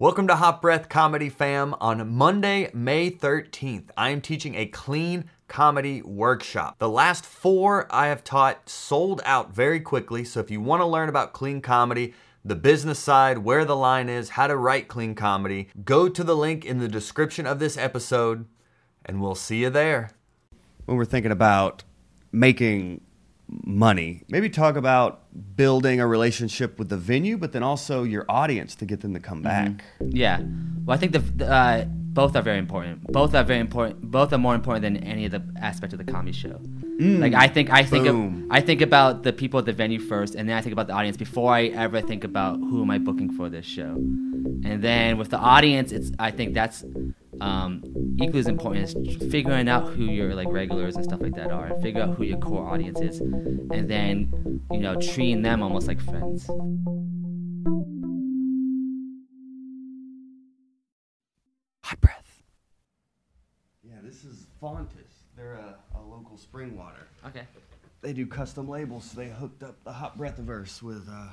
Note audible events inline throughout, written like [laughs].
Welcome to Hot Breath Comedy Fam. On Monday, May 13th, I am teaching a clean comedy workshop. The last four I have taught sold out very quickly. So if you want to learn about clean comedy, the business side, where the line is, how to write clean comedy, go to the link in the description of this episode, and we'll see you there. when we're thinking about making money, maybe talk about building a relationship with the venue, but then also your audience to get them to come back. Yeah. Well, I think the, the uh, both are very important. Both are very important. Both are more important than any of the aspect of the comedy show. Like I think I think of, I think about the people at the venue first, and then I think about the audience before I ever think about who am I booking for this show. And then with the audience, it's I think that's um, equally as important as figuring out who your like regulars and stuff like that are, and figure out who your core audience is, and then you know treating them almost like friends. Hot breath. Yeah, this is Fontis. They're a, a local spring water. Okay. They do custom labels, so they hooked up the Hot Breathiverse with uh,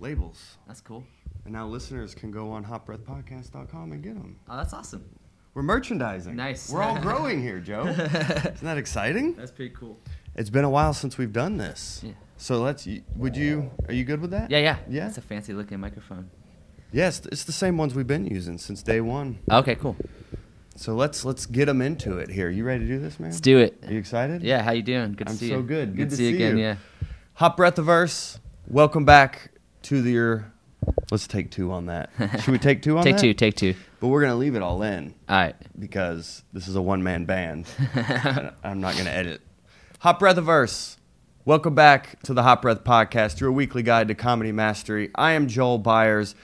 labels. That's cool. And now listeners can go on hotbreathpodcast.com and get them. Oh, that's awesome. We're merchandising. Nice. We're all growing here, Joe. [laughs] Isn't that exciting? That's pretty cool. It's been a while since we've done this. Yeah. So let's. Would you? Are you good with that? Yeah, yeah. Yeah? It's a fancy looking microphone. Yes, it's the same ones we've been using since day one. Okay, cool. So let's let's get them into it here. You ready to do this, man? Let's do it. Are you excited? Yeah, how you doing? Good to see you. I'm see so you. good. Good to to see you again. you. Yeah. Hot Breathiverse. Welcome back to the, your. Let's take two on that. [laughs] Should we take two on Take that? two. Take two. But we're gonna leave it all in All right. because this is a one man band. [laughs] I'm not gonna edit. Hot Breathiverse. Welcome back to the Hot Breath Podcast, your weekly guide to comedy mastery. I am Joel Byars.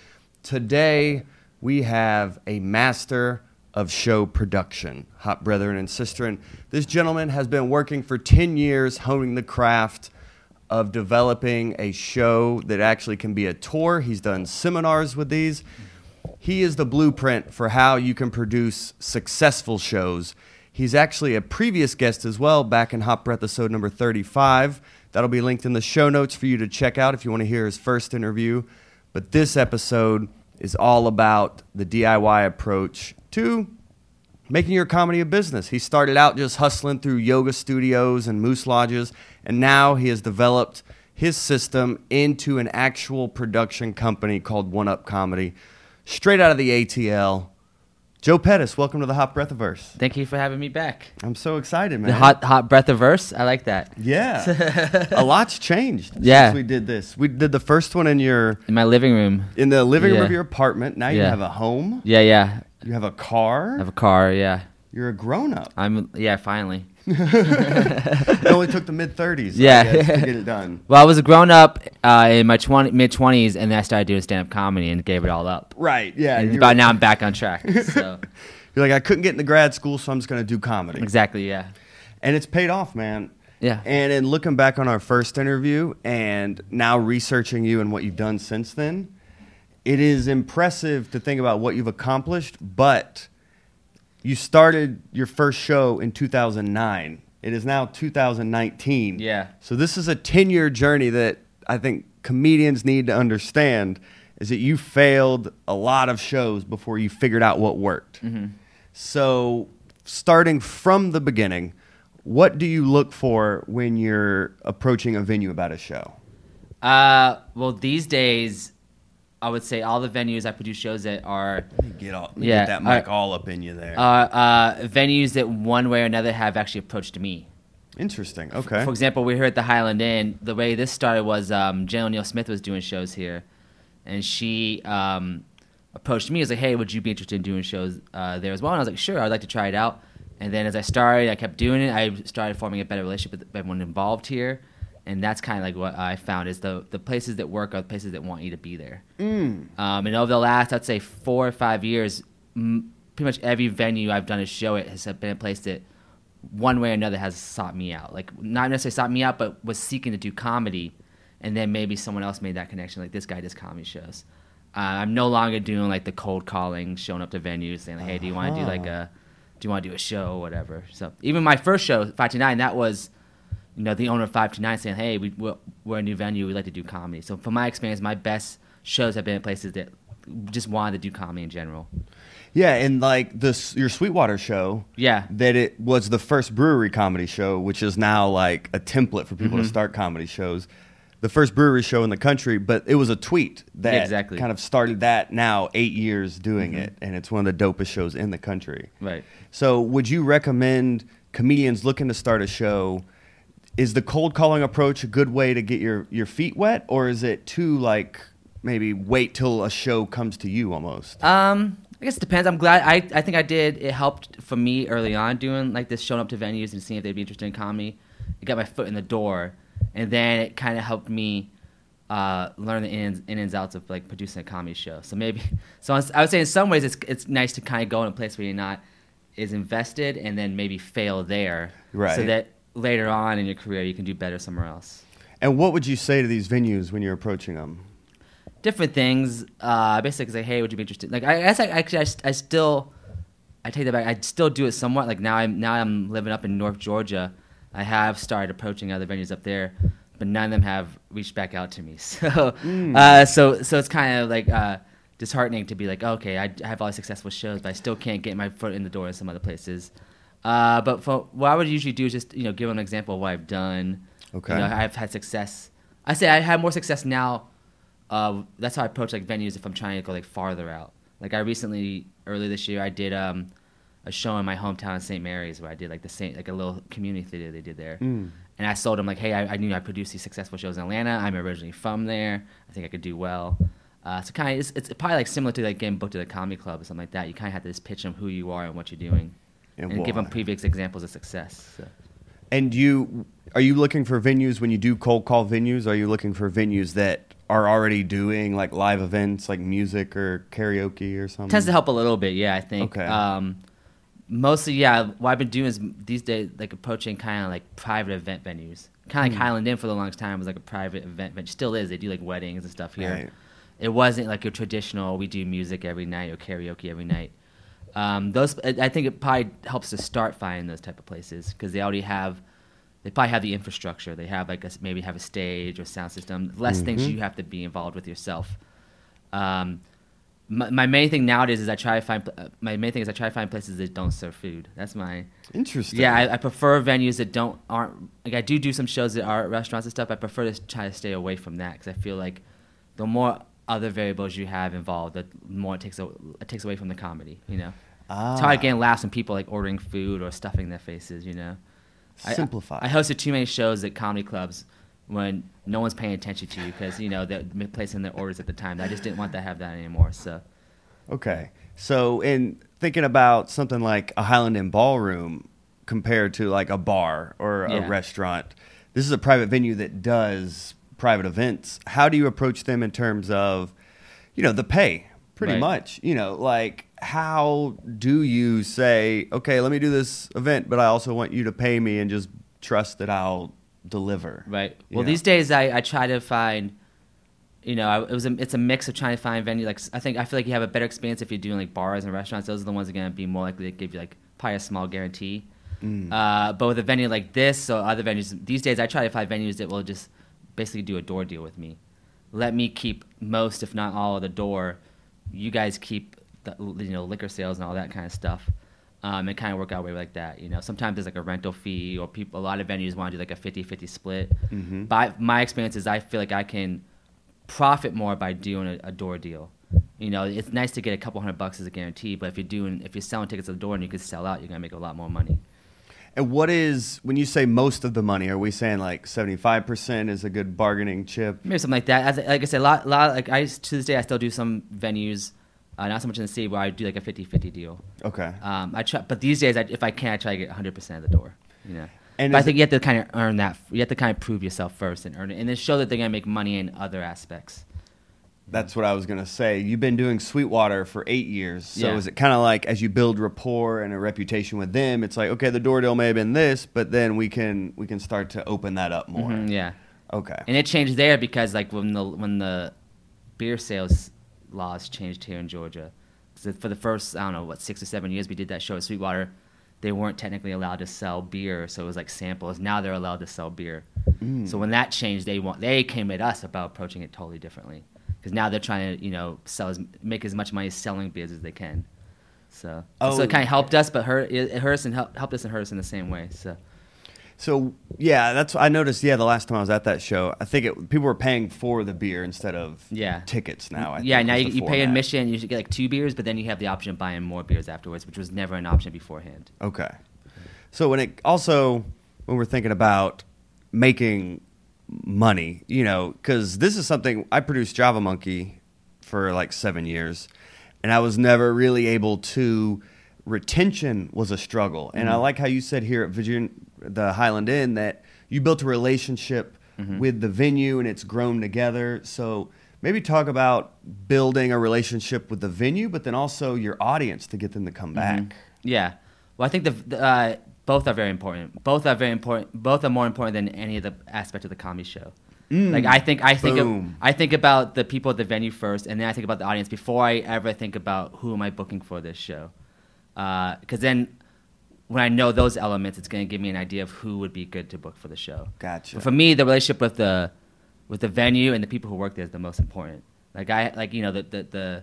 Today we have a master of show production, Hot Brethren and Sisterin. This gentleman has been working for 10 years honing the craft of developing a show that actually can be a tour. He's done seminars with these. He is the blueprint for how you can produce successful shows. He's actually a previous guest as well back in Hot Breath episode number 35. That'll be linked in the show notes for you to check out if you want to hear his first interview. But this episode is all about the DIY approach to making your comedy a business. He started out just hustling through yoga studios and moose lodges, and now he has developed his system into an actual production company called One Up Comedy, straight out of the ATL. Joe Pettis, welcome to the Hot Breath Breathiverse. Thank you for having me back. I'm so excited, man. The hot hot breath of verse. I like that. yeah, [laughs] a lot's changed Yeah. since we did this. We did the first one in your In my living room. in the living room of your apartment. Now you have a home. Yeah, yeah. You have a car. I have a car. Yeah. You're a grown up. I'm. Yeah. Finally. [laughs] [laughs] it only took the mid 30s Yeah. to get it done. Well, I was a grown up uh, in my 20, mid twenties, and then I started doing stand up comedy and gave it all up. Right, yeah. And but now I'm back on track. [laughs] So you're like, I couldn't get into grad school, so I'm just going to do comedy. exactly. Yeah. And it's paid off, man. Yeah. And in looking back on our first interview and now researching you and what you've done since then, it is impressive to think about what you've accomplished, but you started your first show in 2009. It is now 2019. Yeah. So this is a 10 year journey that I think comedians need to understand is that you failed a lot of shows before you figured out what worked. Mm-hmm. So starting from the beginning, what do you look for when you're approaching a venue about a show? Uh, well, these days, I would say all the venues I produce shows at are Get all, Yeah, get that mic I- all up in you there. are uh, venues that one way or another have actually approached me. Interesting. Okay. For example, we are here at the Highland Inn. The way this started was um, Jen O'Neill Smith was doing shows here, and she um, approached me. Was like, "Hey, would you be interested in doing shows uh, there as well?" And I was like, "Sure, I'd like to try it out." And then as I started, I kept doing it. I started forming a better relationship with everyone involved here, and that's kind of like what I found is the the places that work are the places that want you to be there. Mm. Um, and over the last, I'd say, four or five years, m- pretty much every venue I've done a show at has been a place that, one way or another, has sought me out. Like, not necessarily sought me out, but was seeking to do comedy. And then maybe someone else made that connection. Like, this guy does comedy shows. Uh, I'm no longer doing like the cold calling, showing up to venues, saying, like, hey, do you want to do like a, do you want to do a show or whatever? So, even my first show, 529, that was you know, the owner of 529 saying, hey, we, we're, we're a new venue, we'd like to do comedy. So from my experience, my best shows have been at places that just wanted to do comedy in general. Yeah, and like this your Sweetwater show. Yeah. That it was the first brewery comedy show, which is now like a template for people Mm-hmm. to start comedy shows. The first brewery show in the country, but it was a tweet that Yeah, exactly. kind of started that now eight years doing Mm-hmm. it, and it's one of the dopest shows in the country. Right. So, would you recommend comedians looking to start a show? Is the cold calling approach a good way to get your, your feet wet, or is it too like maybe wait till a show comes to you almost? Um, I guess it depends. I'm glad. I, I think I did. It helped for me early on doing like this, showing up to venues and seeing if they'd be interested in comedy. It got my foot in the door, and then it kind of helped me uh, learn the ins, in and outs of like producing a comedy show. So maybe, [laughs] so I would say in some ways it's it's nice to kind of go in a place where you're not is invested, and then maybe fail there, right? so that later on in your career you can do better somewhere else. And what would you say to these venues when you're approaching them? different things. Uh, basically, say, hey, would you be interested? Like, I guess I actually, I, I still, I take that back. I still do it somewhat. Like now, I'm now I'm living up in North Georgia. I have started approaching other venues up there, but none of them have reached back out to me. [laughs] So, uh, so, so it's kind of like uh, disheartening to be like, okay, I, I have all these successful shows, but I still can't get my foot in the door in some other places. Uh, but for, what I would usually do is just you know give them an example of what I've done. Okay. You know, I've had success. I say I have more success now uh, that's how I approach like venues if I'm trying to go like farther out. Like I recently, early this year, I did um, a show in my hometown of St. Mary's where I did like the same like a little community theater they did there, Mm. and I sold them like, hey, I, I knew I produced these successful shows in Atlanta. I'm originally from there. I think I could do well. Uh, so kind of it's, it's probably like similar to like getting booked at a comedy club or something like that. You kind of have to just pitch them who you are and what you're doing, And and, give them previous examples of success. So. And you are you looking for venues when you do cold call venues? Are you looking for venues that are already doing like live events, like music or karaoke or something? tends to help a little bit yeah i think Okay. um, mostly yeah what i've been doing is these days like approaching kind of like private event venues kind of like highland inn for the longest time was like a private event venue still is they do like weddings and stuff here Right. it wasn't like your traditional we do music every night or karaoke every night um, those I think it probably helps to start finding those type of places because they already have they probably have the infrastructure they have like a, maybe have a stage or sound system less things you have to be involved with yourself um, my, my main thing nowadays is I try to find uh, my main thing is I try to find places that don't serve food. That's my Interesting. yeah. I, I prefer venues that don't aren't like I do do some shows that are at restaurants and stuff. I prefer to try to stay away from that because I feel like the more other variables you have involved, the more it takes a, it takes away from the comedy. You know, ah, it's hard getting laughs when people like ordering food or stuffing their faces. You know, I- simplify. I, hosted too many shows at comedy clubs when no one's paying attention to you because you know they're placing their orders at the time. I just didn't want to have that anymore. So. Okay. So, in thinking about something like a Highland Inn ballroom compared to like a bar or a Yeah. restaurant, this is a private venue that does private events. How do you approach them in terms of, you know, the pay? Pretty Right. much. You know, like how do you say, okay, let me do this event, but I also want you to pay me and just trust that I'll deliver? Right. Well, know? these days I, I try to find, you know, I, it was a, it's a mix of trying to find venue. Like I think I feel like you have a better experience if you're doing like bars and restaurants. Those are the ones that are gonna be more likely to give you like probably a small guarantee. Mm. Uh, but with a venue like this or other venues, these days I try to find venues that will just basically do a door deal with me. Let me keep most, if not all, of the door. You guys keep the you know liquor sales and all that kind of stuff. Um, and kind of work out way like that, you know. Sometimes there's like a rental fee, or people. A lot of venues want to do like a 50-50 split. Mhm. But my experience is, I feel like I can profit more by doing a, a door deal. You know, it's nice to get a couple hundred bucks as a guarantee, but if you're doing, if you're selling tickets at the door and you can sell out, you're gonna make a lot more money. And what is when you say most of the money? Are we saying like seventy five percent is a good bargaining chip? Maybe something like that. As, like I said, a lot, lot like I to this day I still do some venues, uh, not so much in the city where I do like a 50-50 deal. Okay. Um, I try, but these days I, if I can, I try to get 100 percent of the door. You know, And but I think you have to kind of earn that. You have to kind of prove yourself first and earn it, and then show that they're gonna make money in other aspects. That's what I was gonna say. You've been doing Sweetwater for eight years, so Yeah. is it kind of like as you build rapport and a reputation with them, it's like okay, the door deal may have been this, but then we can we can start to open that up more. Mhm, yeah. Okay. And it changed there because like when the when the beer sales laws changed here in Georgia, 'Cause for the first I don't know what six or seven years we did that show at Sweetwater, they weren't technically allowed to sell beer, so it was like samples. Now they're allowed to sell beer. Mm. So when that changed, they want they came at us about approaching it totally differently. Because now they're trying to you know sell as make as much money selling beers as they can. So Oh. so it oh. kind of helped us, but hurt it, hurt us and helped, helped us and hurt us in the same way. So So yeah, that's I noticed. Yeah, the last time I was at that show, I think it, people were paying for the beer instead of Yeah. tickets. Now, I yeah, now you, you pay admission, you should get like two beers, but then you have the option of buying more beers afterwards, which was never an option beforehand. Okay. So when it also when we're thinking about making money, you know, because this is something I produced Java Monkey for like seven years, and I was never really able to. Retention was a struggle, and I mm-hmm. like how you said here at Virginia, the Highland Inn, that you built a relationship mm-hmm. with the venue and it's grown together. So maybe talk about building a relationship with the venue, but then also your audience to get them to come mm-hmm. back. Yeah. Well, I think the, the uh, both are very important. Both are very important. Both are more important than any of the aspect of the comedy show. Mm. Like I think I think of, I think about the people at the venue first, and then I think about the audience before I ever think about who am I booking for this show. Uh, because then, when I know those elements, it's going to give me an idea of who would be good to book for the show. Gotcha. But for me, the relationship with the with the venue and the people who work there is the most important. Like I like you know the the the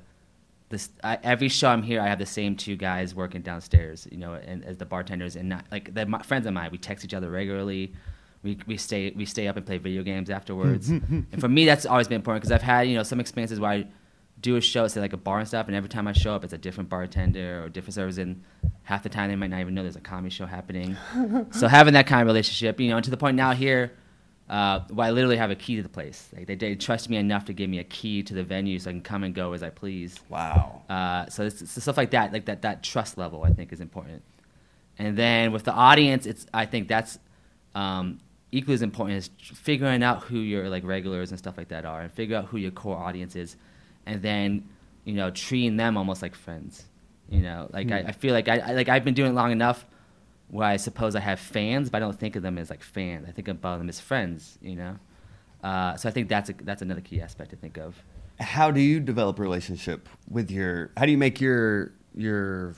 this I, every show I'm here, I have the same two guys working downstairs, you know, and as the bartenders, and not, like they're my, friends of mine. We text each other regularly. We, we stay we stay up and play video games afterwards. [laughs] and for me, that's always been important because I've had you know some experiences where I do a show, say like a bar and stuff, and every time I show up, it's a different bartender or different service, and half the time they might not even know there's a comedy show happening. [laughs] so having that kind of relationship, you know, and to the point now here, uh, where I literally have a key to the place. Like they, they trust me enough to give me a key to the venue so I can come and go as I please. Wow. Uh, so it's, stuff like that, like that, that trust level, I think is important. And then with the audience, it's I think that's um, equally as important as figuring out who your like regulars and stuff like that are, and figure out who your core audience is, and then you know treating them almost like friends. You know, like I, I feel like I, I like I've been doing it long enough where I suppose I have fans, but I don't think of them as like fans. I think about them as friends. You know, uh, so I think that's a, that's another key aspect to think of. How do you develop a relationship with your? How do you make your your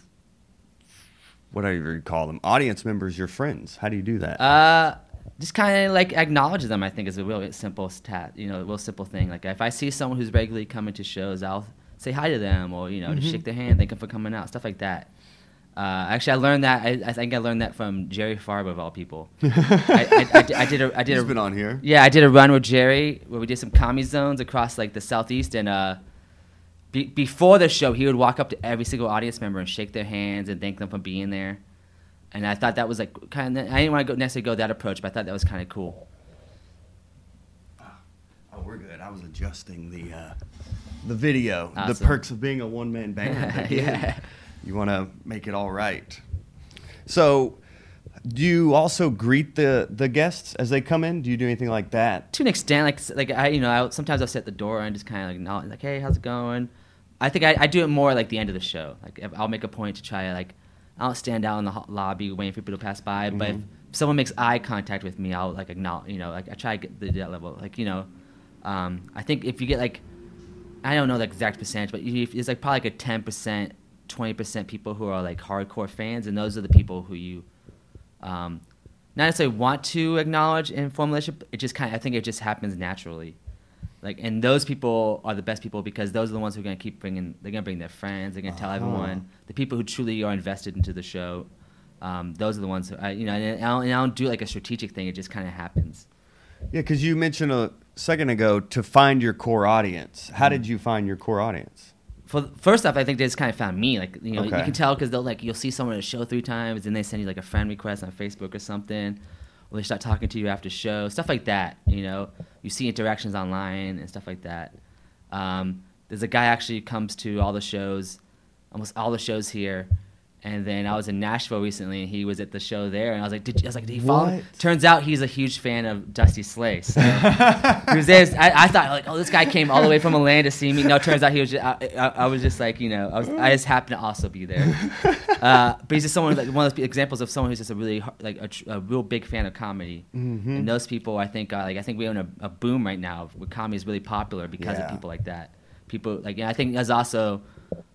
whatever you call them audience members your friends? How do you do that? Uh, just kind of like acknowledge them. I think is a real simple stat. You know, a real simple thing. Like if I see someone who's regularly coming to shows, I'll say hi to them, or you know, just shake their hand, thank them for coming out, stuff like that. Uh, actually, I learned that. I, I think I learned that from Jerry Farber of all people. [laughs] I, I, I, did- I did a. I did He's a, been on here. Yeah, I did a run with Jerry where we did some Comedy Zones across like the southeast, and uh, be, before the show, he would walk up to every single audience member and shake their hands and thank them for being there. And I thought that was like kind of. I didn't want to go necessarily go that approach, but I thought that was kind of cool. Oh, we're good. I was adjusting the uh, the video. The perks of being a one man band. [laughs] Again, Yeah. You want to make it all right. So, do you also greet the the guests as they come in? Do you do anything like that? To an extent, like like I, you know, I, sometimes I'll sit at the door and just kind of like acknowledge, like, hey, how's it going? I think I, I do it more like the end of the show. Like if I'll make a point to try like I don't stand out in the lobby waiting for people to pass by, but if someone makes eye contact with me, I'll like acknowledge, you know, like I try to get to that level. Like you know, um, I think if you get like I don't know the exact percentage, but you, it's like probably like a ten percent, twenty percent people who are like hardcore fans, and those are the people who you um, not necessarily want to acknowledge in form a relationship. It just kind of I think it just happens naturally. Like, and those people are the best people because those are the ones who are gonna keep bringing. They're gonna bring their friends. They're gonna tell everyone. The people who truly are invested into the show. Um, those are the ones who I, you know. And I, don't, and I don't do like a strategic thing. It just kind of happens. Yeah, because you mentioned a second ago to find your core audience. How Mm-hmm. did you find your core audience? For first off, I think they just kind of found me. Like you know, Okay. you can tell because they'll like you'll see someone at a show three times, and they send you like a friend request on Facebook or something, or they start talking to you after show, stuff like that. You know, you see interactions online and stuff like that. Um, there's a guy actually comes to all the shows, almost all the shows here. And then I was in Nashville recently, and he was at the show there, and I was like, "Did you, I was like, did you follow?" What? Turns out he's a huge fan of Dusty Slay. So he was there. I, I thought like, oh, this guy came all the way from Atlanta to see me. No, it turns out he was. Just, I, I, I was just like, you know, I was. I just happened to also be there. [laughs] Uh, but he's just someone like one of those examples of someone who's just a really like a, a real big fan of comedy. Mm-hmm. And those people, I think, are, like I think we're in a, a boom right now where comedy is really popular because Yeah. of people like that. People like and I think there's also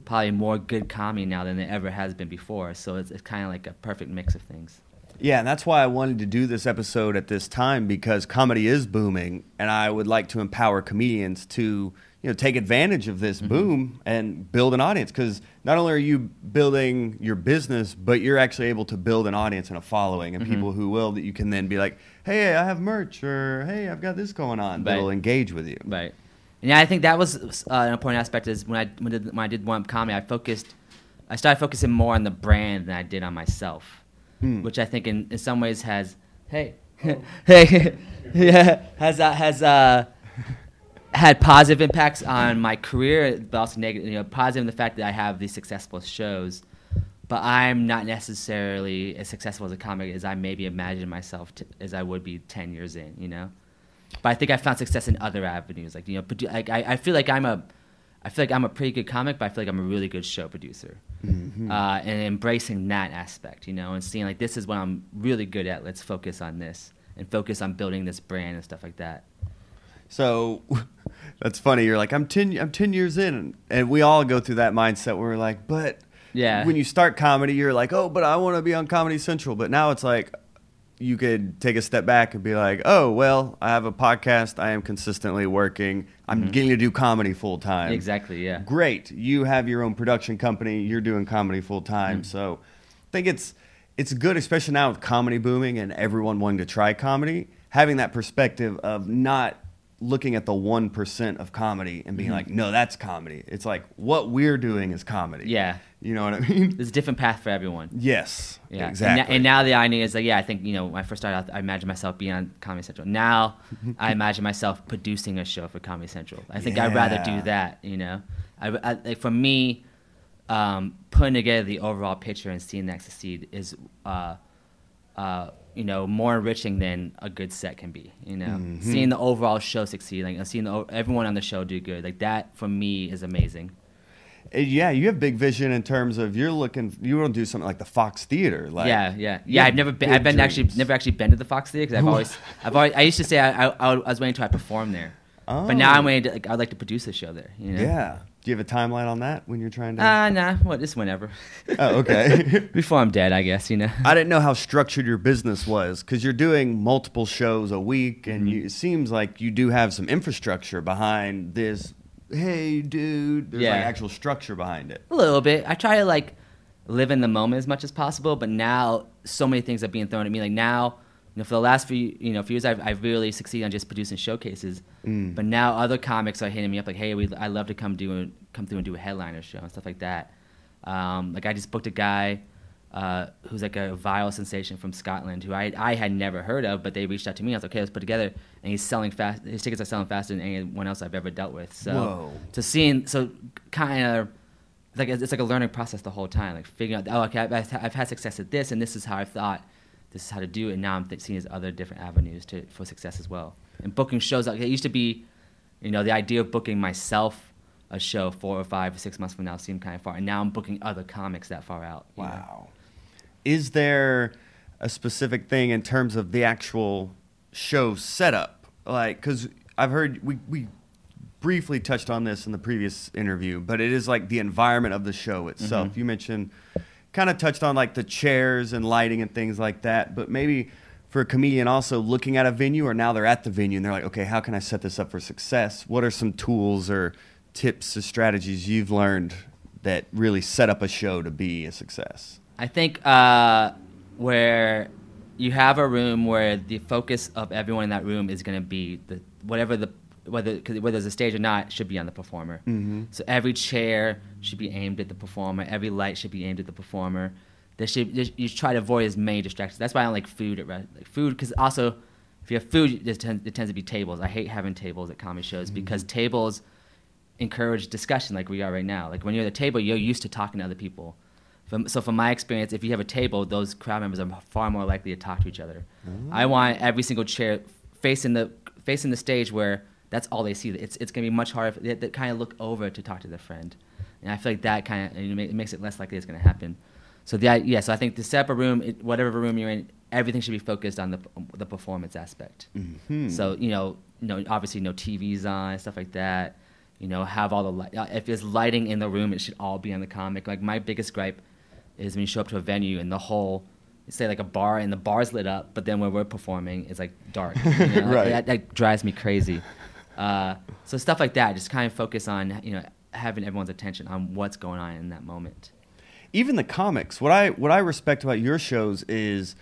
probably more good comedy now than there ever has been before. So it's, it's kind of like a perfect mix of things. Yeah, and that's why I wanted to do this episode at this time because comedy is booming, and I would like to empower comedians to, you know take advantage of this mm-hmm. boom and build an audience because not only are you building your business but you're actually able to build an audience and a following and mm-hmm. people who will that you can then be like hey i have merch or hey i've got this going on Right. that'll engage with you Right. And yeah, I think that was uh, an important aspect. Is when I when, did, when I did one up comedy, I focused, I started focusing more on the brand than I did on myself, Hmm. which I think in, in some ways has hey [laughs] hey [laughs] yeah has uh, has uh had positive impacts on my career, but also negative. You know, positive in the fact that I have these successful shows, but I'm not necessarily as successful as a comic as I maybe imagined myself to, as I would be ten years in. You know, but I think I found success in other avenues. Like you know, produ- like I, I feel like I'm a, I feel like I'm a pretty good comic, but I feel like I'm a really good show producer. Mm-hmm. Uh, and embracing that aspect, you know, and seeing like this is what I'm really good at. Let's focus on this and focus on building this brand and stuff like that. So [laughs] that's funny. You're like, I'm ten. I'm ten years in, and we all go through that mindset where we're like, but Yeah. When you start comedy, you're like, oh, but I want to be on Comedy Central. But now it's like, you could take a step back and be like, oh, well, I have a podcast. I am consistently working. I'm getting to do comedy full time. Mm-hmm. Exactly. Yeah. Great. You have your own production company. You're doing comedy full time. Mm. So I think it's it's good, especially now with comedy booming and everyone wanting to try comedy, having that perspective of not looking at the one percent of comedy and being like, no, that's comedy. It's like what we're doing is comedy. Mm-hmm. Yeah. You know what I mean? There's a different path for everyone. yes. Yeah, And Exactly. na- And, now the idea is like, yeah, I think you know, when I first started out, I imagined myself being on Comedy Central. Now, [laughs] I imagine myself producing a show for Comedy Central. I think I'd rather do that. You know, I, I, like for me, um, putting together the overall picture and seeing that succeed is, uh, uh, you know, more enriching than a good set can be. You know, Mm-hmm. seeing the overall show succeed, like seeing the, everyone on the show do good, like that for me is amazing. Uh, yeah, you have big vision in terms of you're looking. You want to do something like the Fox Theater. Like, yeah, yeah, yeah. I've never been. I've been actually never actually been to the Fox Theater because I've always, [laughs] I've always. I used to say I, I, I was waiting until I perform there, but now Oh. I'm waiting. To, like, I'd like to produce a show there. You know? Yeah. Do you have a timeline on that when you're trying to? Ah, nah. What? Just whenever. oh, okay. [laughs] Before I'm dead, I guess. You know. I didn't know how structured your business was because you're doing multiple shows a week, and Mm-hmm. you, it seems like you do have some infrastructure behind this. Hey, dude, there's like actual structure behind it. A little bit. I try to like live in the moment as much as possible, but now so many things are being thrown at me. Like now, know, for the last few you know few years, I've, I've really succeeded on just producing showcases. Mm. But now other comics are hitting me up like, "Hey, we I love to come do a, come through and do a headliner show and stuff like that." Um, like I just booked a guy uh, who's like a viral sensation from Scotland who I I had never heard of, but they reached out to me. I was like, "Okay, let's put together." And he's selling fast. His tickets are selling faster than anyone else I've ever dealt with. So Whoa. to seeing so kind of like it's it's like a learning process the whole time, like figuring out, oh, okay, I've, I've had success at this, and this is how I thought, this is how to do it. And now I'm seeing these other different avenues to for success as well. And booking shows, like it used to be, you know, the idea of booking myself a show four or five or six months from now seemed kind of far, and now I'm booking other comics that far out. you know? Wow. Is there a specific thing in terms of the actual show setup? Like, because I've heard we, we briefly touched on this in the previous interview, but it is like the environment of the show itself. Mm-hmm. You mentioned, kind of touched on like the chairs and lighting and things like that, but maybe for a comedian also looking at a venue or now they're at the venue and they're like, okay, how can I set this up for success? What are some tools or tips or strategies you've learned that really set up a show to be a success? I think uh, where you have a room where the focus of everyone in that room is going to be the whatever the whether whether there's a stage or not should be on the performer. Mm-hmm. So every chair should be aimed at the performer. Every light should be aimed at the performer. There should there- you try to avoid as many distractions. That's why I don't like food at like food because also if you have food, it tends, it tends to be tables. I hate having tables at comedy shows because tables encourage discussion like we are right now. Like when you're at the table, you're used to talking to other people. From, so from my experience, if you have a table, those crowd members are far more likely to talk to each other. I want every single chair facing the facing the stage where that's all they see. It's it's gonna be much harder. For, they, they kind of look over to talk to their friend, and I feel like that kind of it makes it less likely it's gonna happen. So the yeah, so I think to set up a room, it, whatever room you're in, everything should be focused on the the performance aspect. Mm-hmm. So you know, you know, obviously no TVs on stuff like that. You know, have all the light. uh, If there's lighting in the room, it should all be on the comic. Like my biggest gripe is when you show up to a venue and the whole, say like a bar and the bar's lit up, but then when we're performing, it's like dark. [laughs] You know? Right. That, that drives me crazy. Uh, so stuff like that, just kind of focus on you know having everyone's attention on what's going on in that moment. Even the comics. What I what I respect about your shows is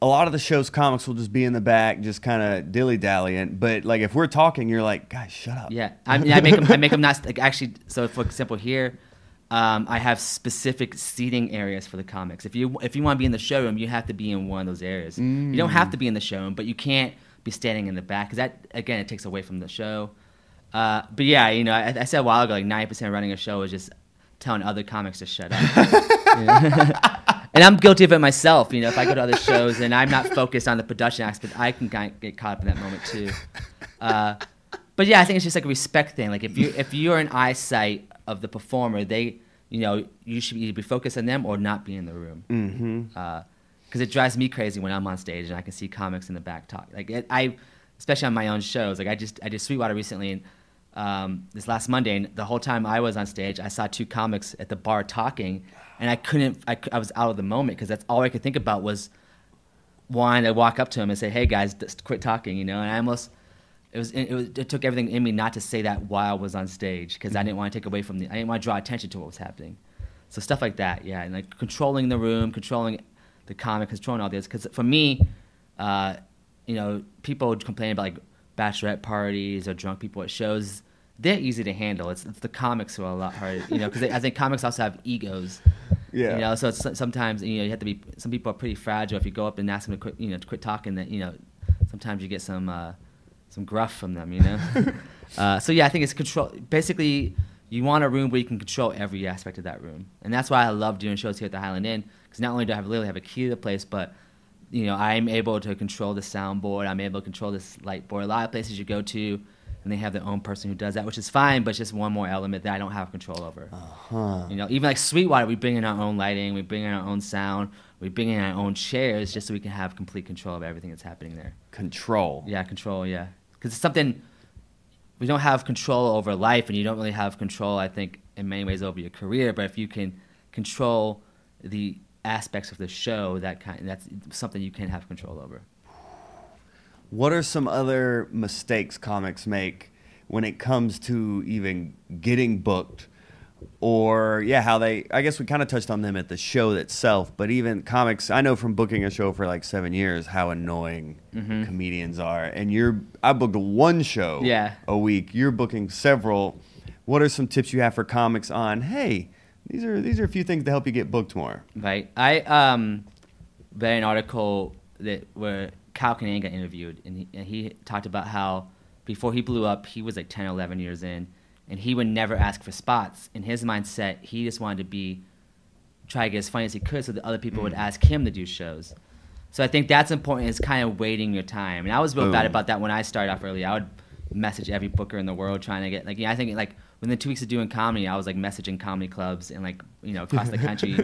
a lot of the shows comics will just be in the back, just kind of dilly dallying. But like if we're talking, you're like, guys, shut up. Yeah, I mean, I make them. I make them [laughs] not like actually. So for example, here, um, I have specific seating areas for the comics. If you if you want to be in the showroom, you have to be in one of those areas. You don't have to be in the showroom, but you can't be standing in the back because that again it takes away from the show. Uh, but yeah, you know, I, I said a while ago, like ninety percent of running a show is just telling other comics to shut up. [laughs] and I'm guilty of it myself. You know, if I go to other shows and I'm not focused on the production aspect, I can kind of get caught up in that moment too. Uh, but yeah, I think it's just like a respect thing. Like if you if you're an eyesight of the performer, they you know you should either be focused on them or not be in the room. Mm-hmm. Because it drives me crazy when I'm on stage and I can see comics in the back talk. Like it, I, especially on my own shows. Like I just I did Sweetwater recently and um, this last Monday, and the whole time I was on stage, I saw two comics at the bar talking, and I couldn't. I, I was out of the moment because that's all I could think about was wanting to walk up to him and say, "Hey guys, just quit talking," you know. And I almost it was it, was, it took everything in me not to say that while I was on stage because I didn't want to take away from the I didn't want to draw attention to what was happening. So stuff like that, yeah, and like controlling the room, controlling the comic, has controlling all this. Because for me, uh, you know, people complain about like bachelorette parties or drunk people at shows. They're easy to handle. It's, it's the comics who are a lot harder, you know, because I think comics also have egos. Yeah. You know, so it's, sometimes you know you have to be. Some people are pretty fragile. If you go up and ask them to quit, you know, to quit talking, that you know, sometimes you get some uh, some gruff from them. You know. [laughs] uh, so yeah, I think it's control. Basically, you want a room where you can control every aspect of that room, and that's why I love doing shows here at the Highland Inn. Because not only do I have literally have a key to the place, but you know I'm able to control the soundboard. I'm able to control this light board. A lot of places you go to. And they have their own person who does that, which is fine, but it's just one more element that I don't have control over. Huh. You know, even like Sweetwater, we bring in our own lighting, we bring in our own sound, we bring in our own chairs, just so we can have complete control of everything that's happening there. Control. Yeah, control. Yeah, because it's something we don't have control over life, and you don't really have control. I think in many ways over your career, but if you can control the aspects of the show, that kind that's something you can have control over. What are some other mistakes comics make when it comes to even getting booked? Or, yeah, how they, I guess we kind of touched on them at the show itself, but even comics, I know from booking a show for like seven years how annoying mm-hmm. comedians are. And you're, I booked one show Yeah. a week, you're booking several. What are some tips you have for comics on, hey, these are, these are a few things to help you get booked more? Right. I um read an article that where Kyle Kinane got interviewed, and he, and he talked about how before he blew up, he was like 10, 11 years in, and he would never ask for spots. In his mindset, he just wanted to be try to get as funny as he could, so that other people would ask him to do shows. So I think that's important. Is kind of waiting your time. And I was real bad about that when I started off early. I would message every booker in the world trying to get like yeah. I think like within two weeks of doing comedy, I was like messaging comedy clubs and like you know across the [laughs] country.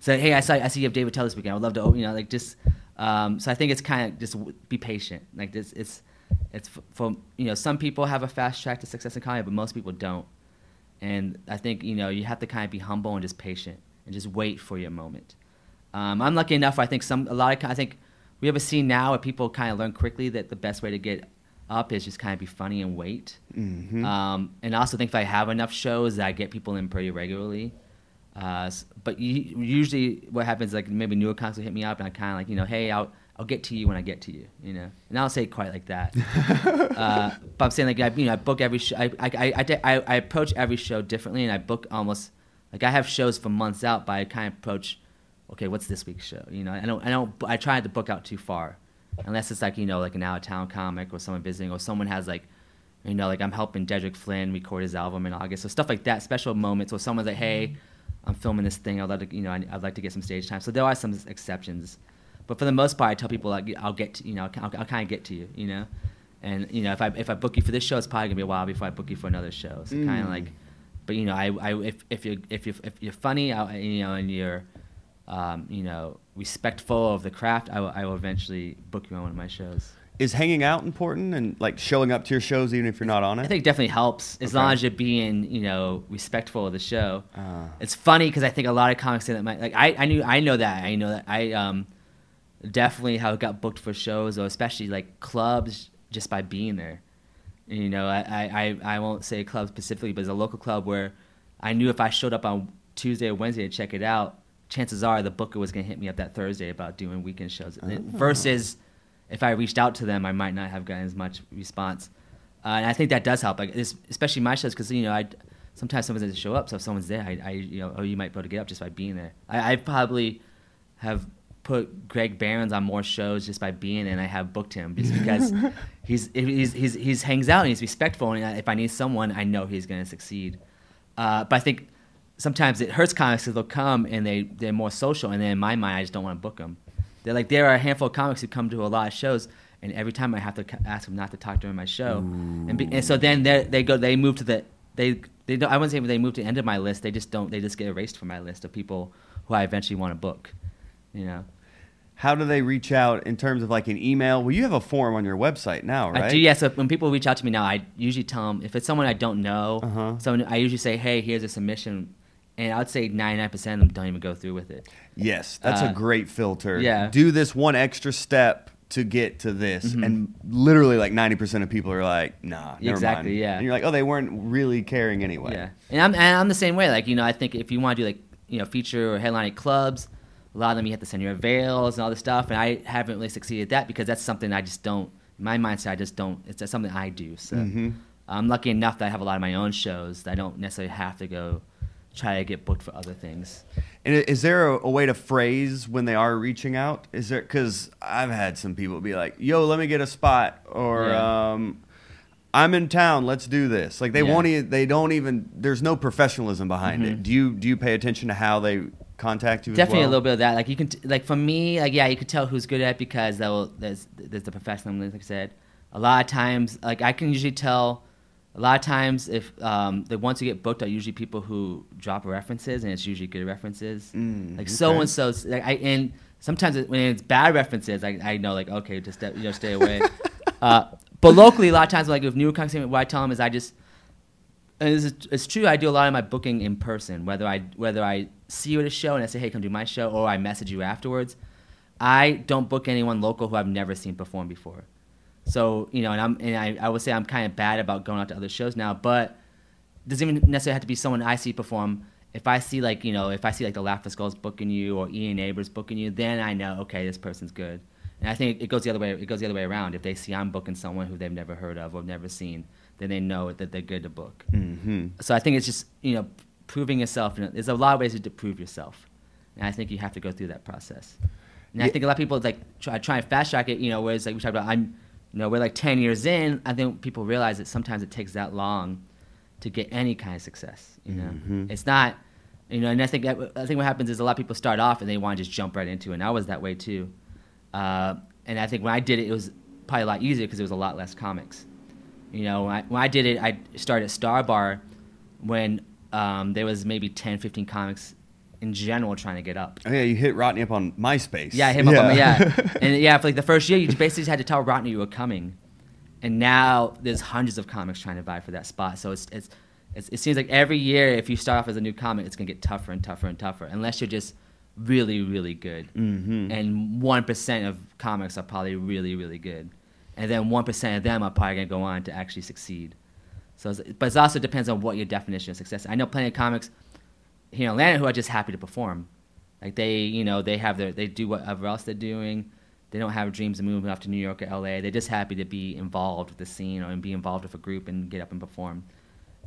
Say hey, I saw I see you have Dave Attell this weekend. I would love to open. You know like just. Um, so I think it's kind of just be patient. Like this, it's it's for you know some people have a fast track to success in comedy, but most people don't. And I think you know you have to kind of be humble and just patient and just wait for your moment. Um, I'm lucky enough. I think some a lot of I think we have a scene now where people kind of learn quickly that the best way to get up is just kind of be funny and wait. Mm-hmm. Um, and also think if I have enough shows, that I get people in pretty regularly. Uh, but you, usually, what happens like maybe newer comics will hit me up, and I kind of like you know, hey, I'll I'll get to you when I get to you, you know. And I don't say it quite like that. [laughs] uh, but I'm saying like I, you know I book every show. I I, I, I, I approach every show differently, and I book almost like I have shows for months out, but I kind of approach, okay, what's this week's show? You know, I don't I don't I try to book out too far, unless it's like you know like an out of town comic or someone visiting or someone has like. You know, like I'm helping Dedrick Flynn record his album in August, so stuff like that, special moments where someone's like, "Hey, I'm filming this thing. I'd love to, you know, I'd like to get some stage time." So there are some exceptions, but for the most part, I tell people like, "I'll get, to, you know, I'll, I'll kind of get to you, you know." And you know, if I if I book you for this show, it's probably gonna be a while before I book you for another show. So kind Mm. of like, but you know, I, I if if you if you if you're funny, I, you know, and you're, um, you know, respectful of the craft, I will, I will eventually book you on one of my shows. Is hanging out important and like showing up to your shows even if you're not on it? I think it definitely helps as Okay. long as you're being, you know, respectful of the show. Ah. It's funny because I think a lot of comics say that might like I, I knew I know that I know that I um definitely how got booked for shows or especially like clubs just by being there. You know, I, I, I I won't say a club specifically, but it's a local club where I knew if I showed up on Tuesday or Wednesday to check it out, chances are the booker was going to hit me up that Thursday about doing weekend shows. Oh. Versus if I reached out to them, I might not have gotten as much response. Uh, and I think that does help, like especially my shows, because you know I sometimes someone doesn't show up, so if someone's there, I, I you know oh you might be able to get up just by being there. I, I probably have put Greg Barons on more shows just by being there, and I have booked him just because [laughs] he's he's he's he's hangs out and he's respectful, and if I need someone, I know he's going to succeed. Uh, but I think sometimes it hurts comics because they'll come and they they're more social, and then in my mind, I just don't want to book them. They're like there are a handful of comics who come to a lot of shows, and every time I have to ask them not to talk during my show, and, be, and so then they they go they move to the they they don't, I wouldn't say they move to the end of my list. They just don't they just get erased from my list of people who I eventually want to book. You know, How do they reach out in terms of like an email? Well, you have a form on your website now, right? I do. Yeah. So when people reach out to me now, I usually tell them if it's someone I don't know, Uh-huh. someone I usually say, hey, here's a submission, and I would say 99% of them don't even go through with it. Yes, that's Uh, a great filter. yeah. Mm-hmm. Do this one extra step to get to this. And literally like 90% of people are like, nah, Exactly, mind. yeah. And you're like, oh, they weren't really caring anyway. Yeah, and I'm and I'm the same way. Like you know, I think if you want to do like you know feature or headline at clubs, a lot of them you have to send your avails and all this stuff. And I haven't really succeeded at that because that's something I just don't. My mindset, I just don't. It's something I do. So Mm-hmm. I'm lucky enough that I have a lot of my own shows. That I don't necessarily have to go try to get booked for other things. And is there a, a way to phrase when they are reaching out? Is there because I've had some people be like, "Yo, let me get a spot," or Yeah. um, "I'm in town, let's do this." Like they Yeah. won't. E- they don't even. There's no professionalism behind it. Mhm. Do you do you pay attention to how they contact you? as Definitely well? a little bit of that. Like you can, t- like for me, like yeah, you could tell who's good at it because they'll, there's there's the professionalism, like I said. A lot of times, like I can usually tell. A lot of times, if um, the ones who get booked are usually people who drop references, and it's usually good references. Mm, like okay. so and so, like I and sometimes it, when it's bad references, I, I know like okay, just step, you know stay away. [laughs] uh, but locally, a lot of times, like with new comics, what I tell them is I just and it's, it's true. I do a lot of my booking in person. Whether I whether I see you at a show and I say, "Hey, come do my show," or I message you afterwards. I don't book anyone local who I've never seen perform before. So you know, and I'm and I, I would say I'm kind of bad about going out to other shows now, but it doesn't even necessarily have to be someone I see perform. If I see like you know, if I see like the Laughing Skulls booking you or Ian Neighbors booking you, then I know okay, this person's good. And I think it goes the other way. It goes the other way around. If they see I'm booking someone who they've never heard of or never seen, then they know that they're good to book. Mhm. So I think it's just you know proving yourself. You know, there's a lot of ways to prove yourself, and I think you have to go through that process. And I think a lot of people like try, try and fast track it. You know, whereas like we talked about, I'm, you know, we're like ten years in. I think people realize that sometimes it takes that long to get any kind of success. You know, Mhm. it's not. You know, and I think I think what happens is a lot of people start off and they want to just jump right into it. And I was that way too. Uh, and I think when I did it, it was probably a lot easier because there was a lot less comics. You know, when I, when I did it, I started at Star Bar when um, there was maybe 10, 15 comics in general trying to get up. Oh yeah, you hit Rodney up on MySpace. Yeah, him up on yeah. [laughs] and yeah, for like the first year, you basically just had to tell Rodney you were coming, and now there's hundreds of comics trying to vie for that spot. So it's it's, it's it seems like every year, if you start off as a new comic, it's gonna get tougher and tougher and tougher, unless you're just really really good. Mhm. And one percent of comics are probably really really good, and then one percent of them are probably gonna go on to actually succeed. So, it's, but it also depends on what your definition of success. Is. I know plenty of comics here in Atlanta who are just happy to perform. Like they, you know, they have their, they do whatever else they're doing. They don't have dreams of moving off to New York or LA. They're just happy to be involved with the scene or and be involved with a group and get up and perform.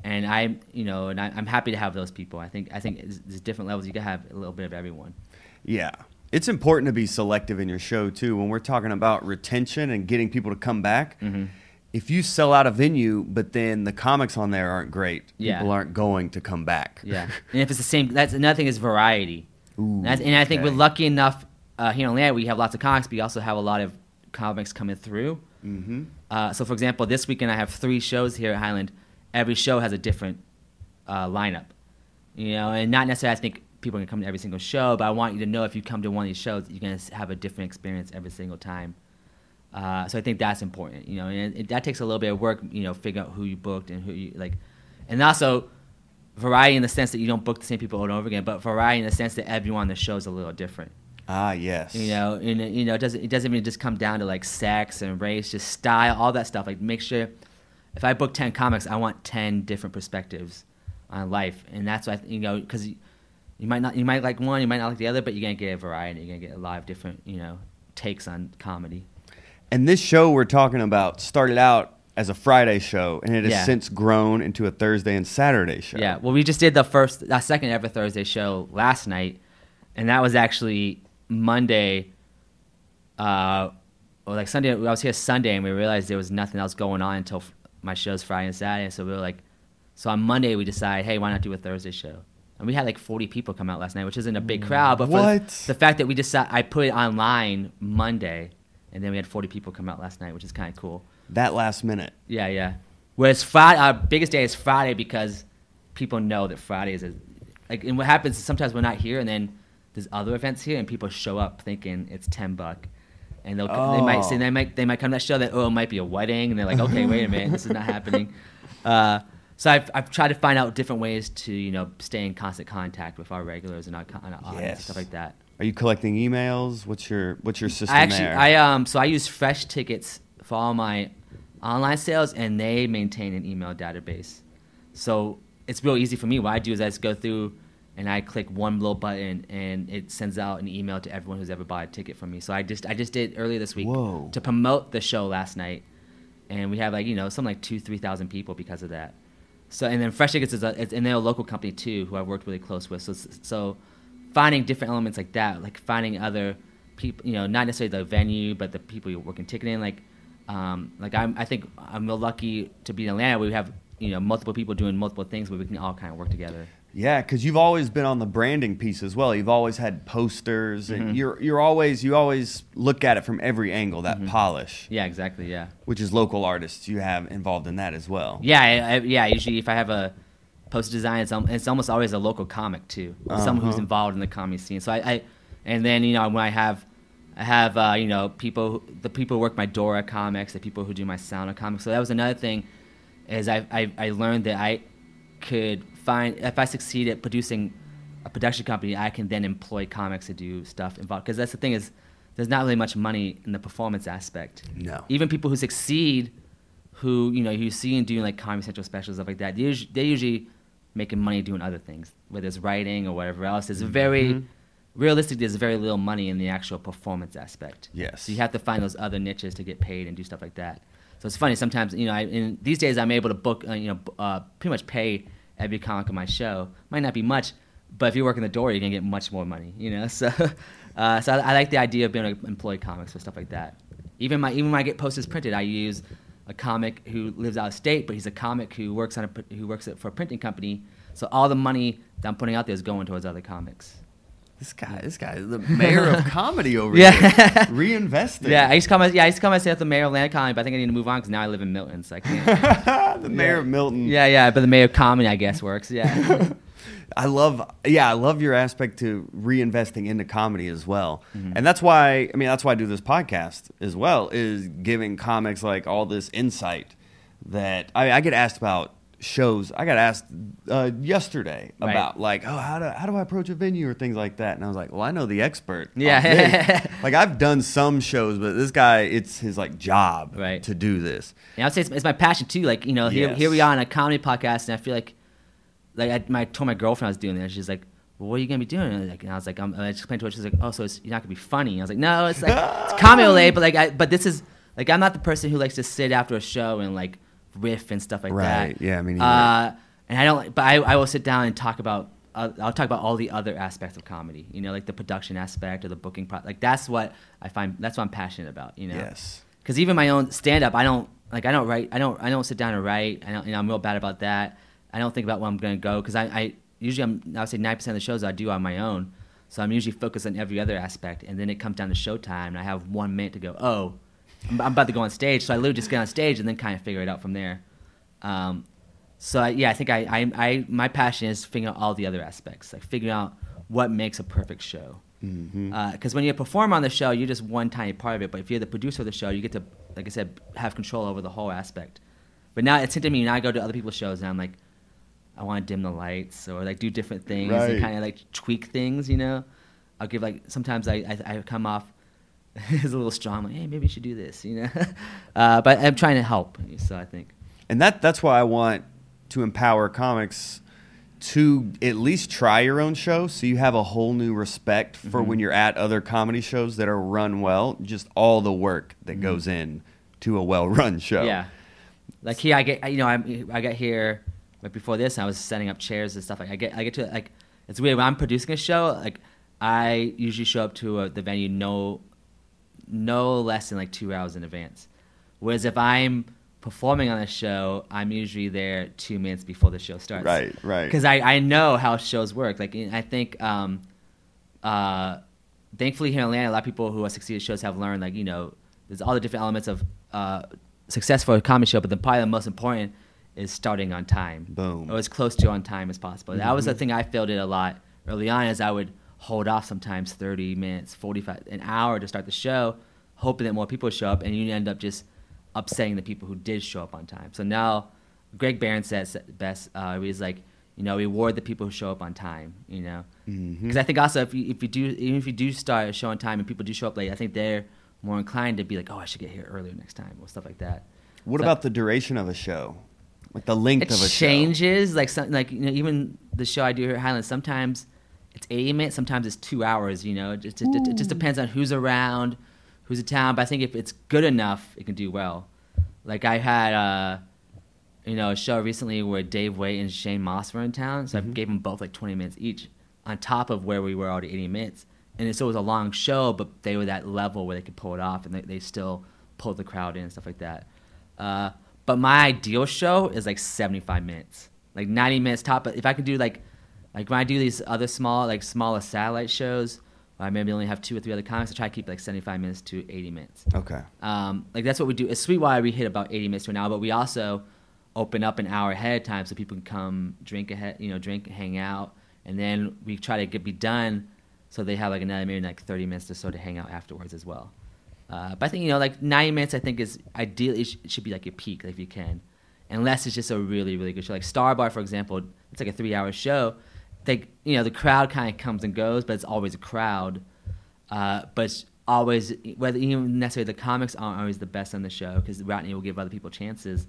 And I, you know, and I, I'm happy to have those people. I think, I think there's different levels. You can have a little bit of everyone. Yeah. It's important to be selective in your show too. When we're talking about retention and getting people to come back, Mm-hmm. If you sell out a venue, but then the comics on there aren't great, Yeah. people aren't going to come back. Yeah, and if it's the same, that's another thing is variety. Ooh, and, that's- and I think we're lucky enough uh, here in Atlanta. We have lots of comics, but we also have a lot of comics coming through. Mm-hmm. Uh, so, for example, this weekend I have three shows here at Highland. Every show has a different uh, lineup, you know, and not necessarily I think people are gonna come to every single show, but I want you to know if you come to one of these shows, you're gonna have a different experience every single time. Uh, so I think that's important, you know, and it, that takes a little bit of work, you know, figure out who you booked and who you like, and also variety in the sense that you don't book the same people over and over again, but variety in the sense that everyone on the show is a little different. Ah, yes. You know, and you know, it doesn't it doesn't even just come down to like sex and race, just style, all that stuff. Like make sure if I book ten comics, I want ten different perspectives on life, and that's why you know because you, you might not you might like one, you might not like the other, but you're gonna get a variety. You're gonna get a lot of different you know takes on comedy. And this show we're talking about started out as a Friday show, and it has Yeah. since grown into a Thursday and Saturday show. Yeah, well, we just did the first, that second ever Thursday show last night, and that was actually Monday. Uh, or like Sunday, I was here Sunday, and we realized there was nothing else going on until f- my shows Friday and Saturday. So we were like, so on Monday we decided, hey, why not do a Thursday show? And we had like 40 people come out last night, which isn't a big crowd, but for What? the fact that we decided, I put it online Monday, and then we had 40 people come out last night, which is kind of cool. That last minute. Yeah, yeah. Whereas Friday, our biggest day is Friday because people know that Friday is a, like. And what happens is sometimes we're not here, and then there's other events here, and people show up thinking it's ten buck, and they'll they might say Oh. they might they might come to that show that oh it might be a wedding, and they're like okay wait a minute this is not happening. [laughs] Uh, so I've, I've tried to find out different ways to you know stay in constant contact with our regulars and our, and our audience Yes. and stuff like that. Are you collecting emails? What's your What's your system I actually, there? I um, so I use FreshTix for all my online sales, and they maintain an email database. So it's real easy for me. What I do is I just go through and I click one little button, and it sends out an email to everyone who's ever bought a ticket from me. So I just I just did earlier this week Whoa. to promote the show last night, and we have like you know something like two three thousand people because of that. So and then FreshTix is a, it's, and they're a local company too who I've worked really close with. So so finding different elements like that, like finding other people, you know, not necessarily the venue, but the people you're working ticketing. Like, um, like I'm, I think I'm real lucky to be in Atlanta. where We have you know multiple people doing multiple things where we can all kind of work together. yeah, because you've always been on the branding piece as well. You've always had posters, Mm-hmm. and you're you're always you always look at it from every angle. Mm-hmm. That polish, Yeah, exactly. Yeah. which is local artists, you have involved in that as well. Yeah, I, I, yeah. Usually, if I have a poster design, it's, it's almost always a local comic too, someone who's Uh-huh. involved in the comedy scene. So I, I, and then you know when I have, I have uh, you know people, who- the people who work my Dora comics, the people who do my Sound comics. So that was another thing, is I, I, I learned that I could find if I succeed at producing a production company, I can then employ comics to do stuff involved. Because that's the thing is, there's not really much money in the performance aspect No. even people who succeed, who you know you see and doing like Comedy Central specials stuff like that, they usually, they usually making money doing other things, whether it's writing or whatever else. There's very realistically, there's very little money in the actual performance aspect. Yes. So you have to find those other niches to get paid and do stuff like that. So it's funny sometimes you know I, in these days I'm able to book uh, you know uh, pretty much pay every comic on my show. Might not be much, but if you work in the door, you're gonna get much more money. You know, [laughs] so uh, so I, I like the idea of being able to employ comics for stuff like that. Even my even when I get posters printed, I use a comic who lives out of state, but he's a comic who works on a who works for a printing company. So all the money that I'm putting out there is going towards other comics. This guy, this guy is the mayor of [laughs] comedy over Yeah. here, [laughs] reinvesting. Yeah, I used to call my yeah I used to call myself the mayor of Atlanta Comedy, but I think I need to move on because now I live in Milton, so I can't. [laughs] the mayor of Milton. yeah, yeah, but the mayor of comedy I guess works. Yeah. I love, yeah, I love your aspect to reinvesting into comedy as well, Mm-hmm. and that's why I mean that's why I do this podcast as well is giving comics like all this insight that I, I get asked about shows. I got asked uh, yesterday Right. about like, oh, how do how do I approach a venue or things like that, and I was like, well, I know the expert. Yeah. [laughs] like I've done some shows, but this guy, it's his like job Right. to do this. And I'd say it's, it's my passion too. Like you know, here, Yes. here we are on a comedy podcast, and I feel like, like I, my, I told my girlfriend I was doing this. She's like, "Well, what are you gonna be doing?" And I was like, and I was like, I'm, I explained to her. She's like, "Oh, so it's, you're not gonna be funny?" I was like, "No, it's like it's [laughs] comedy related, but like, I, but this is like I'm not the person who likes to sit after a show and like riff and stuff like that. Right. Yeah, me neither. Uh, and I don't, but I, I will sit down and talk about. Uh, I'll talk about all the other aspects of comedy. You know, like the production aspect or the booking. Pro- like that's what I find. That's what I'm passionate about. You know Yes. because even my own stand up, I don't like I don't write I don't I don't sit down and write. I don't you know I'm real bad about that. I don't think about where I'm gonna go because I, I usually I'm I would say nine percent of the shows I do on my own. So I'm usually focused on every other aspect, and then it comes down to showtime, and I have one minute to go. Oh, I'm, I'm about to go on stage, so I literally just get on stage and then kind of figure it out from there. Um, so I, yeah, I think I, I, I my passion is figuring out all the other aspects, like figuring out what makes a perfect show. Because when you perform on the show, you're just one tiny part of it. But if you're the producer of the show, you get to, like I said, have control over the whole aspect. But now it's into me, and I go to other people's shows, and I'm like, I want to dim the lights or like do different things Right. and kind of like tweak things. You know, I'll give like sometimes I I, I come off [laughs] as a little strong. Like, hey, maybe you should do this. You know, [laughs] uh, but I'm trying to help. So I think. And that that's why I want to empower comics to at least try your own show so you have a whole new respect for Mm-hmm. when you're at other comedy shows that are run well, just all the work that goes in to a well-run show. Mm-hmm. Yeah, like here I get you know I I got here right before this I was setting up chairs and stuff. Like I get I get to like it's weird when I'm producing a show. Like I usually show up to a, the venue no no less than like two hours in advance. Whereas if I'm performing on a show, I'm usually there two minutes before the show starts. Right, right. Because I, I know how shows work. Like I think, um, uh, thankfully here in Atlanta, a lot of people who have succeeded shows have learned like you know there's all the different elements of uh, success for a comedy show, but the probably the most important is starting on time. Boom. Or as close to on time as possible. That was the thing I failed it a lot early on. Is I would hold off sometimes 30 minutes, 45, an hour to start the show, hoping that more people would show up, and you end up just upsetting the people who did show up on time. So now, Greg Barron says best. Uh, he's like, you know, reward the people who show up on time. You know, because I think also if you if you do even if you do start a show on time and people do show up late, I think they're more inclined to be like, oh, I should get here earlier next time or stuff like that. What So- about the duration of a show? Like the length it of a changes like some like you know even the show I do here at Highland sometimes it's 80 minutes sometimes it's two hours you know? It just, it, it just depends on who's around who's in town but I think if it's good enough it can do well. Like I had uh you know a show recently where Dave Waite and Shane Mauss were in town so I gave them both like 20 minutes each on top of where we were already 80 minutes. And it, so it was a long show but they were that level where they could pull it off and they, they still pulled the crowd in and stuff like that. Uh, but my ideal show is like 75 minutes, like 90 minutes top. But if I could do like, like when I do these other small, like smaller satellite shows, where I maybe only have two or three other comics, I try to keep like 75 minutes to 80 minutes. Okay. Um, like that's what we do. At Sweetwater, we hit about 80 minutes to an hour, but we also open up an hour ahead of time so people can come drink ahead, you know, drink, hang out, and then we try to get be done so they have like another maybe like 30 minutes to sort of hang out afterwards as well. Uh, but I think you know, like 90 minutes, I think is ideally it, sh- it should be like your peak if you can, unless it's just a really really good show. Like Star Bar, for example, it's like a three-hour show. They, you know, the crowd kind of comes and goes, but it's always a crowd. Uh, but always whether even necessarily the comics aren't always the best on the show because Rodney will give other people chances.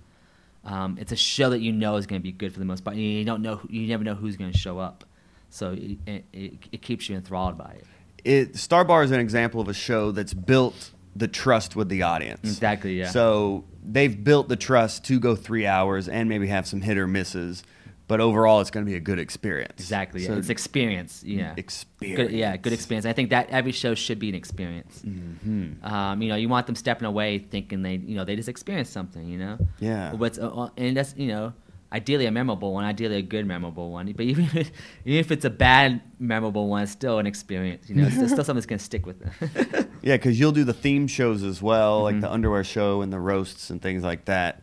Um, it's a show that you know is going to be good for the most part. You don't know, you never know who's going to show up, so it, it, it, keeps you enthralled by it. It Star Bar is an example of a show that's built the trust with the audience. Exactly, yeah. So they've built the trust to go three hours and maybe have some hit or misses, but overall it's going to be a good experience. Exactly, yeah. So it's experience. Yeah, experience. Good, yeah, good experience. I think that every show should be an experience. Mm-hmm. Um, you know, you want them stepping away thinking they, you know, they just experienced something. You know. Yeah. What's uh, uh, and that's you know, ideally a memorable one, ideally a good memorable one. But even if, even if it's a bad memorable one, it's still an experience. You know, it's, it's still something that's gonna stick with them. [laughs] Yeah, because you'll do the theme shows as well, Mm-hmm. like the underwear show and the roasts and things like that.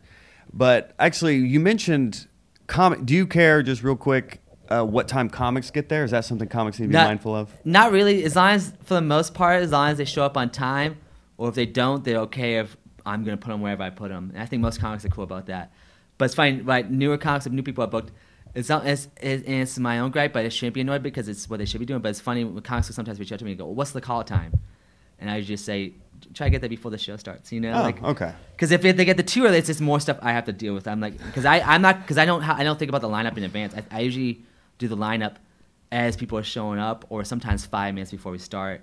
But actually, you mentioned comic. Do you care, just real quick, uh, what time comics get there? Is that something comics need to be Not- mindful of? Not really. As long as, for the most part, as long as they show up on time, or if they don't, they're okay if I'm going to put them wherever I put them. And I think most comics are cool about that. But it's fine. Right, newer comics, if new people are booked, it's not. It's, it's, and it's my own gripe, but it shouldn't be annoyed because it's what they should be doing. But it's funny when comics will sometimes reach out to me and go, well, "What's the call time?" And I just say, "Try to get there before the show starts." You know, Oh, like okay. Because if they get the too early, it's just more stuff I have to deal with. I'm like, because I I'm not because I don't I don't think about the lineup in advance. I, I usually do the lineup as people are showing up, or sometimes five minutes before we start.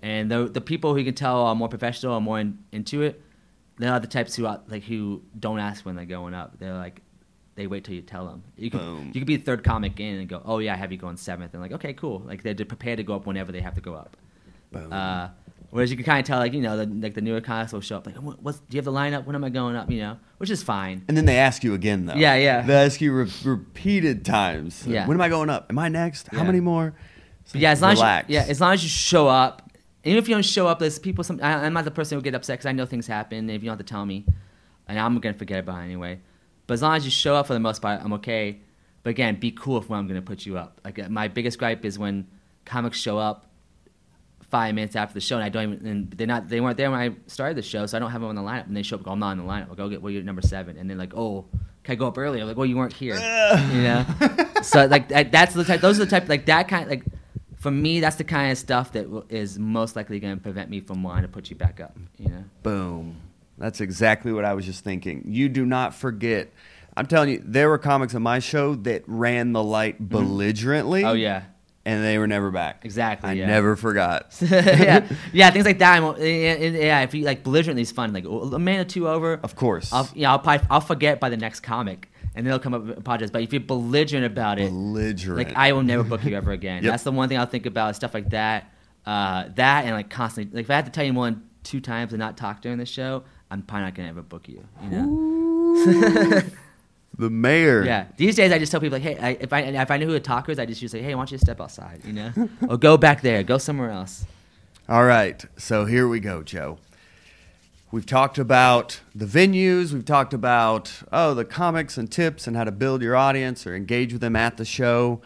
And the the people who you can tell are more professional or more in, into it, they are the types who are, like who don't ask when they're going up. They're like, they wait till you tell them. You could Boom. you could be the third comic in and go, oh yeah, I have you going seventh, and like, okay, cool. Like they're prepared to go up whenever they have to go up. Uh, whereas you can kind of tell, like you know, the, like the newer comics will show up, like, what, what's, do you have the lineup? When am I going up? You know, which is fine. and then they ask you again, though. Yeah, yeah. They ask you re- repeated times. Yeah. When am I going up? Am I next? How Yeah. many more? But yeah, as long relax. as you, yeah, as long as you show up, even if you don't show up, there's people. Some I, I'm not the person who get upset because I know things happen. And if you don't have to tell me, and I'm gonna forget about it anyway. But as long as you show up for the most part, I'm okay. But again, be cool if when I'm gonna put you up. Like uh, my biggest gripe is when comics show up five minutes after the show and I don't even and they're not they weren't there when I started the show, so I don't have them on the lineup. And they show up, go, I'm not on the lineup. I'll go get well, you're number seven, and they're like, oh, can I go up early? I'm like, well, you weren't here, you know. [laughs] so like that, that's the type. Those are the type like that kind like. For me, that's the kind of stuff that w- is most likely going to prevent me from wanting to put you back up. You know. Boom. That's exactly what I was just thinking. You do not forget. I'm telling you, there were comics on my show that ran the light mm-hmm. belligerently. Oh yeah, And they were never back. Exactly, I yeah. never forgot. [laughs] yeah, [laughs] yeah, things like that. I'm- Yeah, yeah, if you like belligerently is fun. Like oh, a man or two over. Of course. I'll, yeah, I'll probably I'll forget by the next comic, and they'll come up with apologize. But if you're belligerent about it, Belligerent. like I will never book you ever again. Yep. That's the one thing I'll think about. Stuff like that, uh, that, and like constantly. Like if I had to tell you than two times and not talk during the show, I'm probably not gonna ever book you. You know. [laughs] the mayor. Yeah. These days, I just tell people like, hey, I, if I if I know who a talker is, I just usually say, hey, why don't you step outside, you know, [laughs] or go back there, go somewhere else. All right. So here we go, Joe. We've talked about the venues. We've talked about, oh, the comics and tips and how to build your audience or engage with them at the show.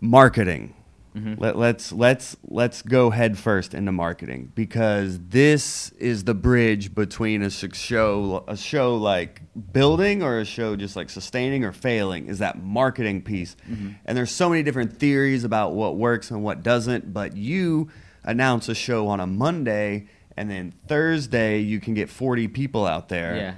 Marketing. Mm-hmm. Let, let's let's let's go head first into marketing because this is the bridge between a show a show like building or a show just like sustaining or failing is that marketing piece. Mm-hmm. And there's so many different theories about what works and what doesn't, but you announce a show on a Monday and then Thursday you can get 40 people out there. Yeah.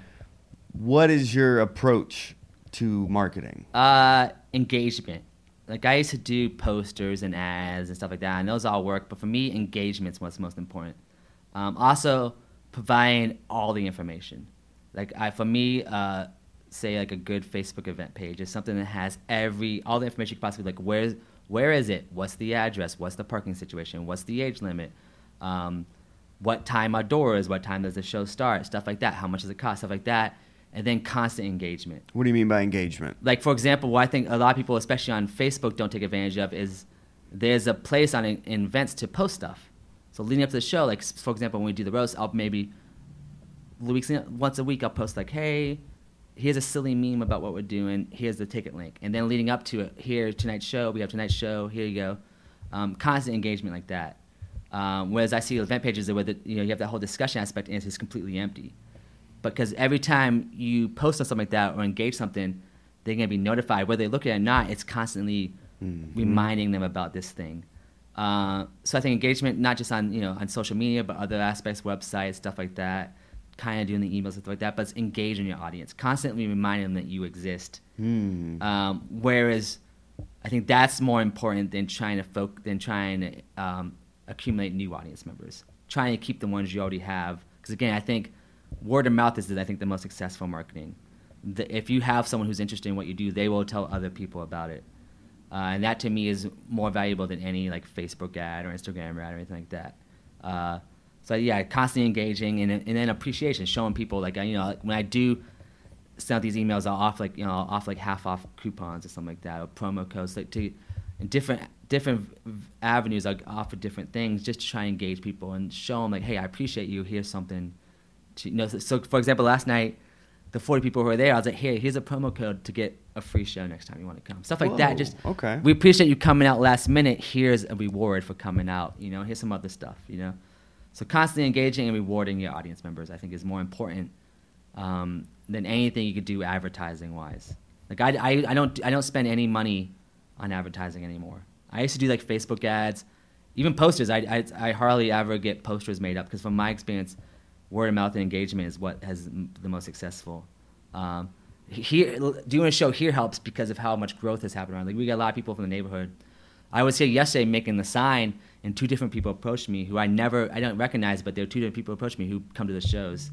What is your approach to marketing? Uh, engagement. Like I used to do posters and ads and stuff like that, and those all work. But for me, engagement's what's most important. Um, also, providing all the information. Like I, for me, uh, say like a good Facebook event page is something that has every all the information you could possibly like. Where's where is it? What's the address? What's the parking situation? What's the age limit? Um, what time our door is? What time does the show start? Stuff like that. How much does it cost? Stuff like that. And then constant engagement What do you mean by engagement? like for example, what I think a lot of people, especially on Facebook, don't take advantage of is there's a place on in, in events to post stuff. So leading up to the show, like for example, when we do the roast, I'll maybe weeks once a week I'll post like, hey, here's a silly meme about what we're doing. Here's the ticket link, and then leading up to it, here tonight's show, we have tonight's show. Here you go, um, constant engagement like that. Um, whereas I see event pages where the, you know you have that whole discussion aspect and it's just completely empty because every time you post on something like that or engage something, they're gonna be notified whether they look at it or not. It's constantly reminding them about this thing. Uh, so I think engagement, not just on you know on social media, but other aspects, websites, stuff like that, kind of doing the emails and stuff like that. But it's engaging your audience, constantly reminding them that you exist. Hmm. Um, whereas I think that's more important than trying to folk than trying to um, accumulate new audience members. Trying to keep the ones you already have, because again, I think word of mouth is I think the most successful marketing. The, if you have someone who's interested in what you do, they will tell other people about it, uh, and that to me is more valuable than any like Facebook ad or Instagram ad or anything like that. Uh, so yeah, constantly engaging and, and then appreciation, showing people like you know like when I do send out these emails, I'll off like you know I'll off like half off coupons or something like that, or promo codes like to in different different avenues. I offer different things just to try and engage people and show them like, hey, I appreciate you. Here's something. To, you know, so, so for example, last night the 40 people who were there, I was like, hey, here's a promo code to get a free show next time you want to come. Stuff like Whoa, that. Just okay. We appreciate you coming out last minute. Here's a reward for coming out. You know, here's some other stuff. You know, so constantly engaging and rewarding your audience members, I think, is more important um, than anything you could do advertising wise. Like I, I, I don't I don't spend any money on advertising anymore. I used to do like Facebook ads, even posters. I, I, I hardly ever get posters made up because from my experience, word of mouth and engagement is what has the most successful. Um, here, doing a show here helps because of how much growth has happened around. Like we got a lot of people from the neighborhood. I was here yesterday making the sign, and two different people approached me who I never, I don't recognize, but there were two different people approached me who come to the shows.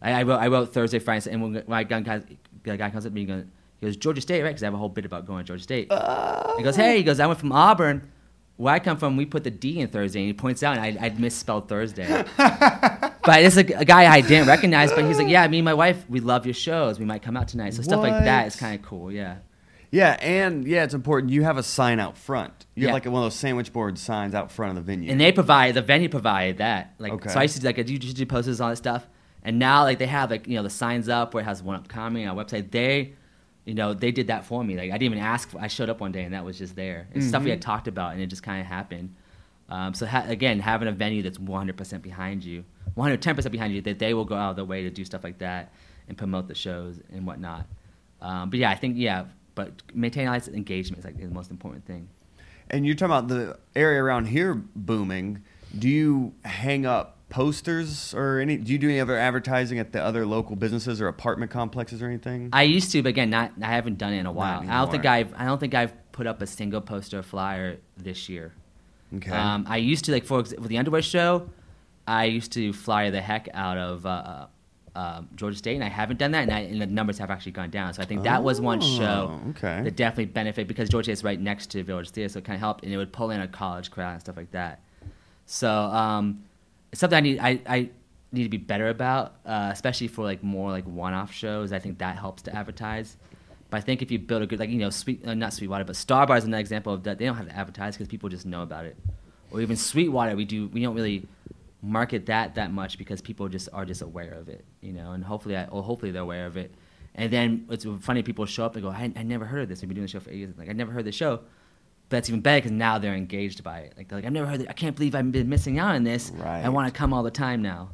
I, I wrote, I wrote Thursday, Friday, and when, when guy, guy comes up to me, he goes, Georgia State, right? Because I have a whole bit about going to Georgia State. Uh. He goes, hey, he goes, I went from Auburn. Where I come from, we put the D in Thursday, and he points out I, I'd misspelled Thursday. [laughs] but it's a, a guy I didn't recognize, but he's like, yeah, me and my wife, we love your shows. We might come out tonight. So stuff like that is kind of cool, yeah. Yeah, and yeah, it's important. You have a sign out front. You have like one of those sandwich board signs out front of the venue. And they provide the venue provided that. Like Okay. so I used to do, like I used to do posters all that stuff. And now like they have like, you know, the signs up where it has one up coming on our website. They you know, they did that for me. Like I didn't even ask I showed up one day and that was just there. It's stuff we had talked about and it just kind of happened. Um, so ha- again, having a venue that's 100% behind you, 110% behind you, that they will go out of their way to do stuff like that and promote the shows and whatnot. Um, but yeah, I think yeah, but maintaining audience engagement is like the most important thing. And you're talking about the area around here booming. Do you hang up posters or any? Do you do any other advertising at the other local businesses or apartment complexes or anything? I used to, but again, not I haven't done it in a while. I don't think. I've I don't think I've put up a single poster or flyer this year. okay. Um, I used to like for with the underwear show, I used to flyer the heck out of uh, uh, um, Georgia State, and I haven't done that, and, I, and the numbers have actually gone down. So I think that was one show Oh, okay. that definitely benefited because Georgia is right next to Village Theater, so it kind of helped, and it would pull in a college crowd and stuff like that. So um, something I need I, I need to be better about, uh, especially for like more like one-off shows. I think that helps to advertise. But I think if you build a good, like you know, sweet, uh, not Sweetwater, but Starbar is another example of that. They don't have to advertise because people just know about it. Or even Sweetwater, we do. We don't really market that that much because people just are just aware of it, you know. And hopefully, I, hopefully they're aware of it. And then it's funny. People show up and go, "I, I never heard of this. We've been doing the show for eight years. Like I never heard the show." But that's even better because now they're engaged by it. Like they're like, "I've never heard. It. I can't believe I've been missing out on this. Right. I want to come all the time now."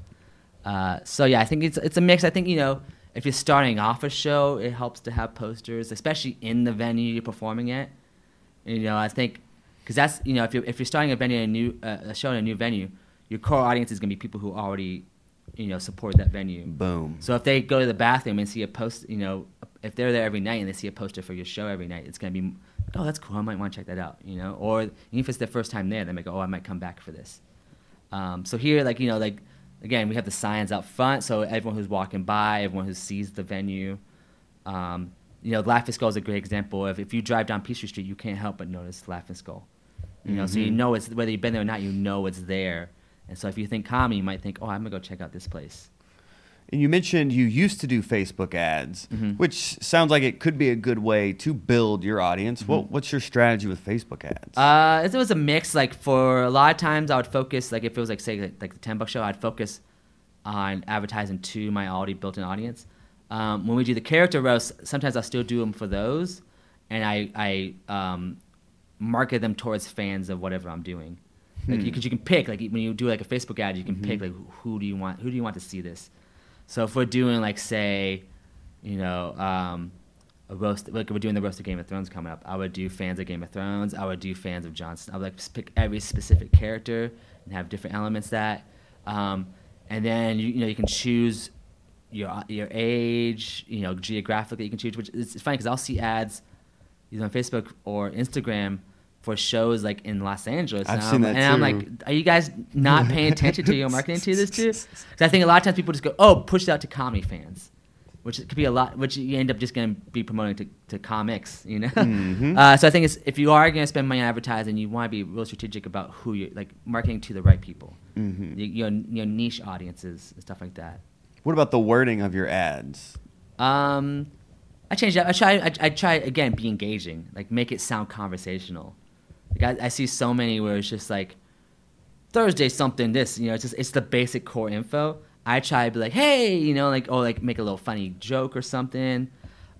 Uh, so yeah, I think it's it's a mix. I think you know if you're starting off a show, it helps to have posters, especially in the venue you're performing at. You know, I think because that's you know if you're if you're starting a venue a new uh, a show in a new venue, your core audience is going to be people who already you know support that venue. Boom. So if they go to the bathroom and see a post, you know, if they're there every night and they see a poster for your show every night, it's gonna be, oh, that's cool. I might want to check that out, you know. Or even if it's their first time there, they might go, oh, I might come back for this. Um, so here, like you know, like again, we have the signs out front, so everyone who's walking by, everyone who sees the venue. Um, you know, Laughing Skull is a great example of if you drive down Peachtree Street, you can't help but notice Laughing Skull. You know, so you Mhm. know it's whether you've been there or not, you know it's there. And so if you think comedy, you might think, oh, I'm gonna go check out this place. And you mentioned you used to do Facebook ads, Mhm. which sounds like it could be a good way to build your audience. What, what's your strategy with Facebook ads? Uh, it was a mix. Like for a lot of times, I would focus. Like if it was like say like, like the ten buck show, I'd focus on advertising to my already built-in audience. Um, when we do the character roast, sometimes I'll still do them for those, and I I um, market them towards fans of whatever I'm doing. Like Hmm. because you can pick like when you do like a Facebook ad, you can pick like who do you want who do you want to see this. So if we're doing like say, you know. Um, a roast like we're doing the roast of Game of Thrones coming up. I would do fans of Game of Thrones. I would do fans of Jon Snow. I would like pick every specific character and have different elements that, um, and then you, you know you can choose your your age, you know geographically you can choose. Which is it's funny because I'll see ads either on Facebook or Instagram for shows like in Los Angeles. I've and seen I'm, that and I'm like, are you guys not paying attention to your marketing to this too? [laughs] 'Cause I think a lot of times people just go, oh, push it out to comedy fans which could be a lot, which you end up just going to be promoting to, to comics, you know. Mhm. [laughs] Uh, so I think it's, if you are going to spend money on advertising, you want to be real strategic about who you're, like marketing to the right people, Mhm. Y- your your niche audiences and stuff like that. What about the wording of your ads? Um, I change that. I try. I, I try again. Be engaging. Like make it sound conversational. Like I, I see so many where it's just like Thursday something this. You know, it's just it's the basic core info. I try to be like, hey, you know, like oh, like make a little funny joke or something.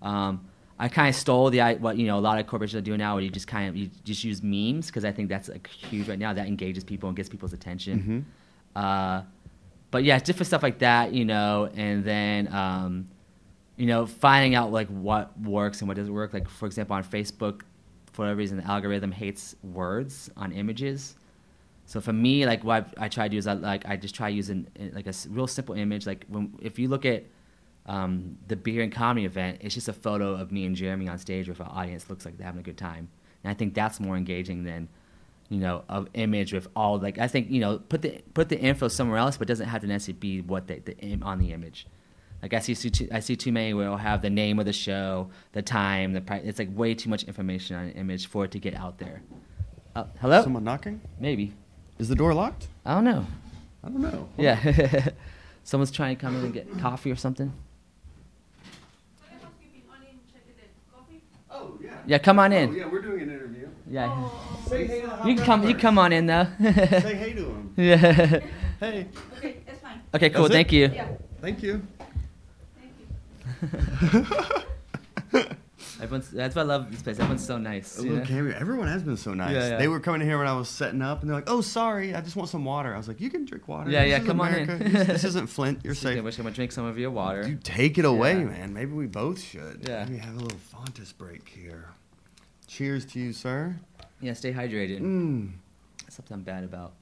Um, I kind of stole the what you know a lot of corporations are doing now, where you just kind of you just use memes because I think that's like huge right now. That engages people and gets people's attention. Uh, but yeah, different stuff like that, you know, and then um, you know finding out like what works and what doesn't work. Like for example, on Facebook, for whatever reason, the algorithm hates words on images. So for me, like what I, try to do is I, like I just try using uh, like a real simple image. Like when if you look at um, the beer and comedy event, it's just a photo of me and Jeremy on stage with an audience looks like they're having a good time, and I think that's more engaging than you know of image with all like I think you know put the put the info somewhere else, but doesn't have to necessarily be what the, the on the image. Like I see too, I see too many where it'll have the name of the show, the time, the price. It's like way too much information on an image for it to get out there. Uh, hello? Someone knocking? Maybe. Is the door locked? I don't know. I don't know. Yeah. [laughs] Someone's trying to come in and get coffee or something. Oh yeah. Yeah, come on Oh, in. yeah, we're doing an interview. Yeah. Say hey to the You can come. You come on in though. Say hey to him. [laughs] yeah. Hey. Okay, that's fine. Okay. Cool. That's it? Thank you. Yeah, Thank you. [laughs] Everyone's. That's why I love this place. Everyone's so nice. A you know? cameo. Everyone has been so nice. Yeah, yeah. They were coming in here when I was setting up, and they're like, "Oh, sorry, I just want some water." I was like, "You can drink water. Yeah, This yeah, come on in. America. this, [laughs] isn't Flint. You're I safe." wish I would drink some of your water. You take it away, Yeah. man. Maybe we both should. Yeah. Maybe have a little Fontus break here. Cheers to you, sir. Yeah. Stay hydrated. Mm. Something I'm bad about.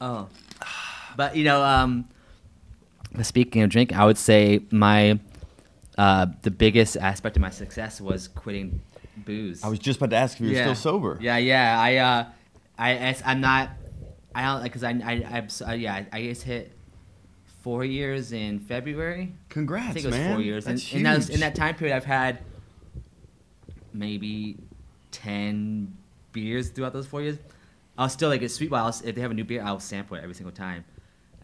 Oh, but you know, um, speaking of drink, I would say my uh, the biggest aspect of my success was quitting booze. I was just about to ask if you're still sober. Yeah, yeah. I, uh, I, I, am not. I don't like because I, I, I'm, uh, yeah. I, I just hit four years in February. Congrats, I think it was man. four years. That's and, in that, huge. in that time period, I've had maybe ten beers throughout those four years. I'll still like a sweet while if they have a new beer, I'll sample it every single time,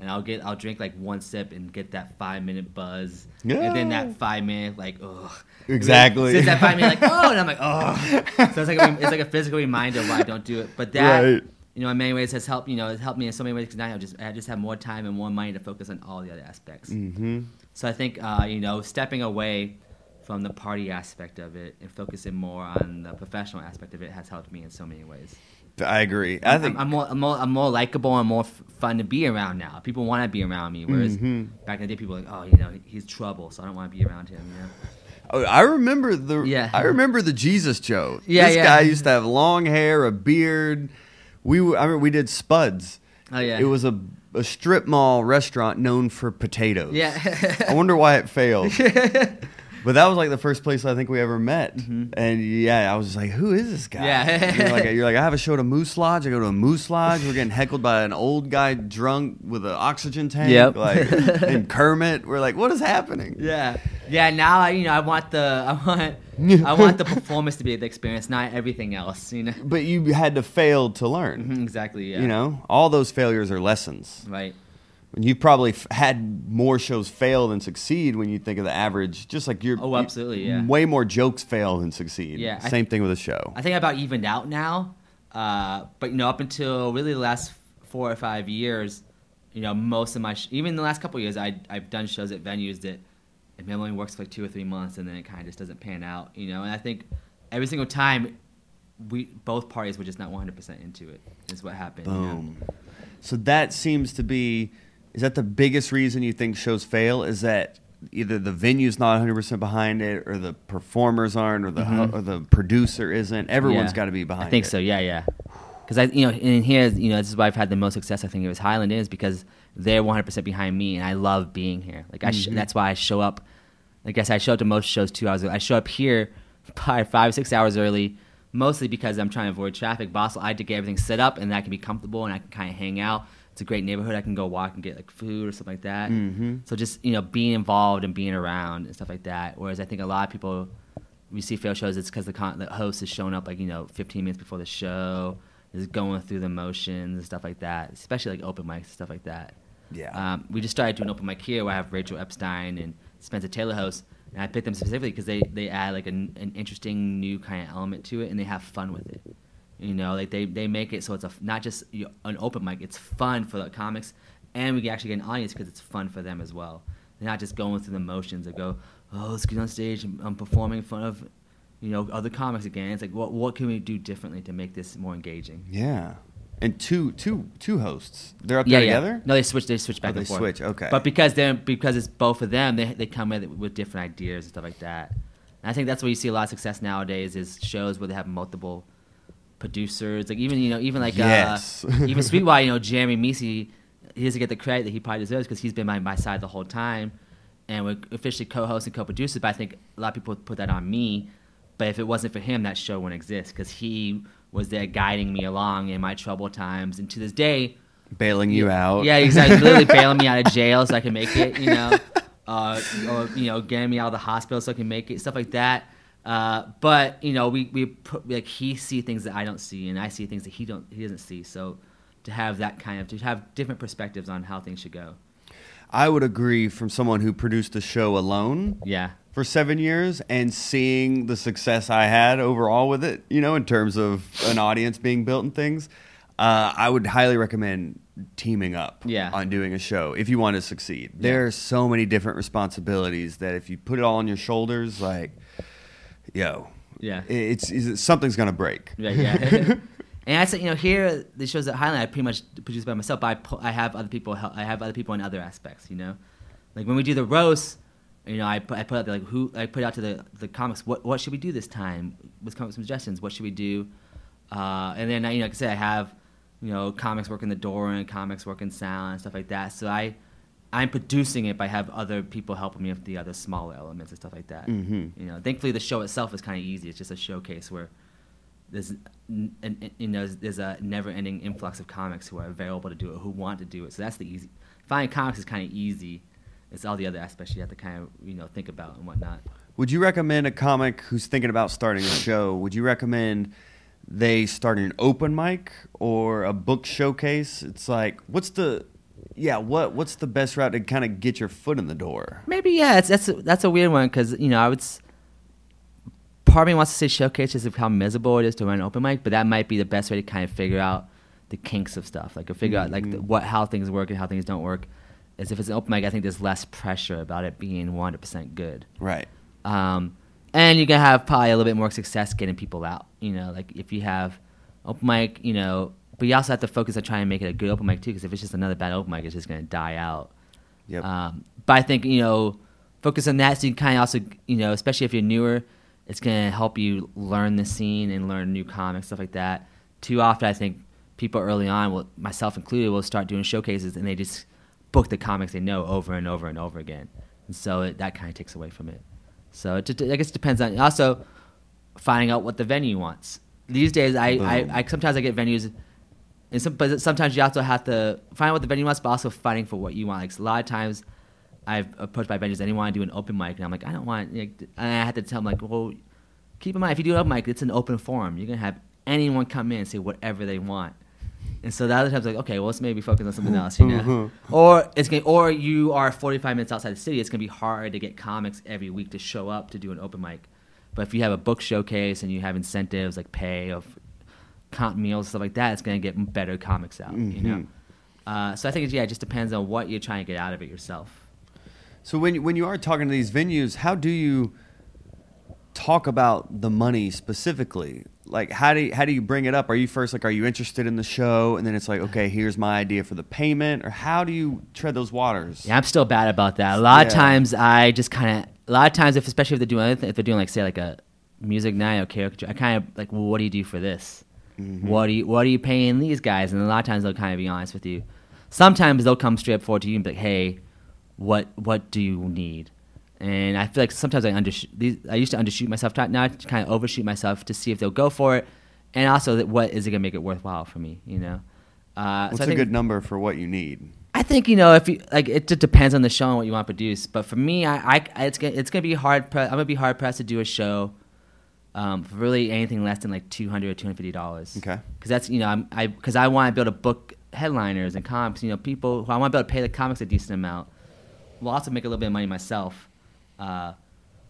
and I'll get I'll drink like one sip and get that five minute buzz, and then that five minute like ugh. Exactly. Since that five minute like oh, and I'm like oh. [laughs] So it's like a, it's like a physical reminder why I don't do it. But that Right. you know in many ways has helped you know it's helped me in so many ways because now I just I just have more time and more money to focus on all the other aspects. Mm-hmm. So I think uh, you know stepping away from the party aspect of it and focusing more on the professional aspect of it has helped me in so many ways. I agree. I think I'm, I'm more I'm more, I'm more likable and more f- fun to be around now. People want to be around me, whereas Mhm. back in the day, people were like, oh, you know, he's trouble, so I don't want to be around him. You know? Oh, I remember the Yeah. I remember the Jesus Joe. [laughs] Yeah, this yeah. guy used to have long hair, a beard. We w- I remember we did Spuds. Oh yeah, It was a, a strip mall restaurant known for potatoes. yeah. [laughs] I wonder why it failed. [laughs] but that was like the first place I think we ever met. And yeah, I was just like, who is this guy? Mm-hmm. Yeah. you're, like, [laughs] you're like, I have a show at a Moose Lodge. I go to a Moose Lodge. We're getting heckled by an old guy drunk with an oxygen tank. Yep. Like, [laughs] and Kermit. We're like, what is happening? Yeah, yeah. Now I, you know, I want the, I want, I want the performance to be the experience, not everything else. You know. But you had to fail to learn. Mhm, Exactly. Yeah. You know, all those failures are lessons. Right. And You've probably f- had more shows fail than succeed when you think of the average. Just like you're, Oh, absolutely, yeah. way more jokes fail than succeed. Yeah, same thing with a show. I think I about evened out now. Uh, but you know, up until really the last four or five years, you know, most of my sh- even the last couple of years, I I've done shows at venues that it maybe only works for like two or three months, and then it kind of just doesn't pan out. You know, and I think every single time we both parties were just not 100 percent into it. Is what happened. you know? Boom. So that seems to be is that the biggest reason you think shows fail is that either the venue's not 100% behind it or the performers aren't or the Mhm. or the producer isn't. Everyone's Yeah. got to be behind it I think it. so. Yeah, yeah. Because I, you know, in here, you know, this is why I've had the most success. I think it was Highland is because they're 100 percent behind me, and I love being here. Like I, sh- Mhm. that's why I show up. I guess I show up to most shows two hours. Ago. I show up here probably five, six hours early, mostly because I'm trying to avoid traffic. Also, I had to get everything set up, and that can be comfortable, and I can kind of hang out. It's a great neighborhood. I can go walk and get like food or something like that. Mhm. So just you know, being involved and being around and stuff like that. Whereas I think a lot of people we see fail shows, it's because the, con- the host is showing up like you know 15 minutes before the show, is going through the motions and stuff like that. Especially like open mics and stuff like that. Yeah. Um, we just started doing open mic here where I have Rachel Epstein and Spencer Taylor host, and I picked them specifically because they they add like an, an interesting new kind of element to it, and they have fun with it. You know, like they, they make it so it's a, not just an open mic; it's fun for the comics, and we can actually get an audience because it's fun for them as well. They're not just going through the motions and go, oh, let's get on stage and um, I'm performing in front of, you know, other comics again. It's like, what what can we do differently to make this more engaging? yeah. And two two two hosts. They're up there together? No, they switch. They switch oh, back Oh, and they forth. switch, okay. But because they're because it's both of them, they they come with with different ideas and stuff like that. And I think that's where you see a lot of success nowadays is shows where they have multiple producers. Like even you know even like Yes. uh, [laughs] even [laughs] Sweetwater, you know Jeremy Meesey, he doesn't get the credit that he probably deserves because he's been by my side the whole time, and we're officially co-hosts and co-producers. But I think a lot of people put that on me. But if it wasn't for him, that show wouldn't exist because he was there guiding me along in my troubled times. And to this day, Bailing you out. yeah, exactly. Literally [laughs] bailing me out of jail so I can make it, you know, uh, or you know, getting me out of the hospital so I can make it, stuff like that. Uh, but you know, we we put like he see things that I don't see, and I see things that he don't he doesn't see. So to have that kind of to have different perspectives on how things should go. I would agree from someone who produced a show alone Yeah, for seven years and seeing the success I had overall with it, you know, in terms of an audience being built and things, uh, I would highly recommend teaming up Yeah. on doing a show if you want to succeed. There are so many different responsibilities that if you put it all on your shoulders, like, yo, yeah. it's, it's something's gonna break. Yeah, yeah. [laughs] and I said, you know, here the shows at Highland, I pretty much produce by myself. But I, pu- I have other people. Help, I have other people in other aspects. You know, like when we do the roast, you know, I put, I put out there, like who I put out to the the comics. What what should we do this time? Let's come up with some suggestions. What should we do? Uh, and then, you know, like I said, I have, you know, comics working the door and comics working sound and stuff like that. So I, I'm producing it, but I have other people helping me with the other smaller elements and stuff like that. Mm-hmm. You know, thankfully the show itself is kind of easy. It's just a showcase where there's, n- an, you know, there's a never-ending influx of comics who are available to do it, who want to do it. So that's the easy. Finding comics is kind of easy. It's all the other aspects you have to kind of, you know, think about and whatnot. Would you recommend a comic who's thinking about starting a show? Would you recommend they start an open mic or a book showcase? It's like, what's the, yeah, what what's the best route to kind of get your foot in the door? Maybe yeah, it's, that's a, that's a weird one because you know I would. Part of me wants to say showcase just of how miserable it is to run an open mic, but that might be the best way to kind of figure out the kinks of stuff, like to figure out like the, Mhm. what how things work and how things don't work. Is if it's an open mic, I think there's less pressure about it being 100% good. Right. Um, and you're gonna have probably a little bit more success getting people out. You know, like if you have open mic, you know, but you also have to focus on trying to make it a good open mic too. Because if it's just another bad open mic, it's just gonna die out. Yep. Um, but I think you know, focus on that so you can kind of also you know, especially if you're newer, it's gonna help you learn the scene and learn new comics stuff like that. Too often, I think people early on, will, myself included, will start doing showcases and they just book the comics they know over and over and over again, and so it, that kind of takes away from it. So it, just- I guess it depends on also finding out what the venue wants. These days, I, I, I sometimes I get venues, and some, but sometimes you also have to find out what the venue wants, but also fighting for what you want. Like a lot of times, I've approached by venues and they want to do an open mic, and I'm like, I don't want. Like, and I had to tell them like, well, keep in mind if you do an open mic, it's an open forum. You're gonna have anyone come in and say whatever they want. And so the other times like, okay, well, let's maybe focus on something else, you know. Mhm. Or it's gonna, or you are 45 minutes outside the city. It's gonna be hard to get comics every week to show up to do an open mic. But if you have a book showcase and you have incentives like pay of comp meals stuff like that, it's gonna get better comics out. You know. Uh, so I think it's, yeah, it just depends on what you're trying to get out of it yourself. So when when you are talking to these venues, how do you talk about the money specifically? Like how do you, how do you bring it up? Are you first like are you interested in the show and then it's like okay, here's my idea for the payment or how do you tread those waters? Yeah, I'm still bad about that. A lot of times I just kind of, a lot of times if especially if they're doing if they're doing like say like a music night or karaoke, I kind of like, well, what do you do for this? Mm-hmm. What do you what are you paying these guys? And a lot of times they'll kind of be honest with you. Sometimes they'll come straight forward to you and be like, hey, what what do you need? And I feel like sometimes I undershoot. These, I used to undershoot myself. Now I kind of overshoot myself to see if they'll go for it, and also that what is it gonna make it worthwhile for me? You know. Uh, What's so a good number for what you need? I think you know if you like it just depends on the show and what you want to produce. But for me, I, I it's gonna it's gonna be hard. Pre- I'm gonna be hard pressed to do a show um, for really anything less than like two hundred or two hundred fifty dollars. Okay. Because that's you know I'm, I because I want to be able to book headliners and comics. You know people who I want to be able to pay the comics a decent amount. Will also make a little bit of money myself. Uh,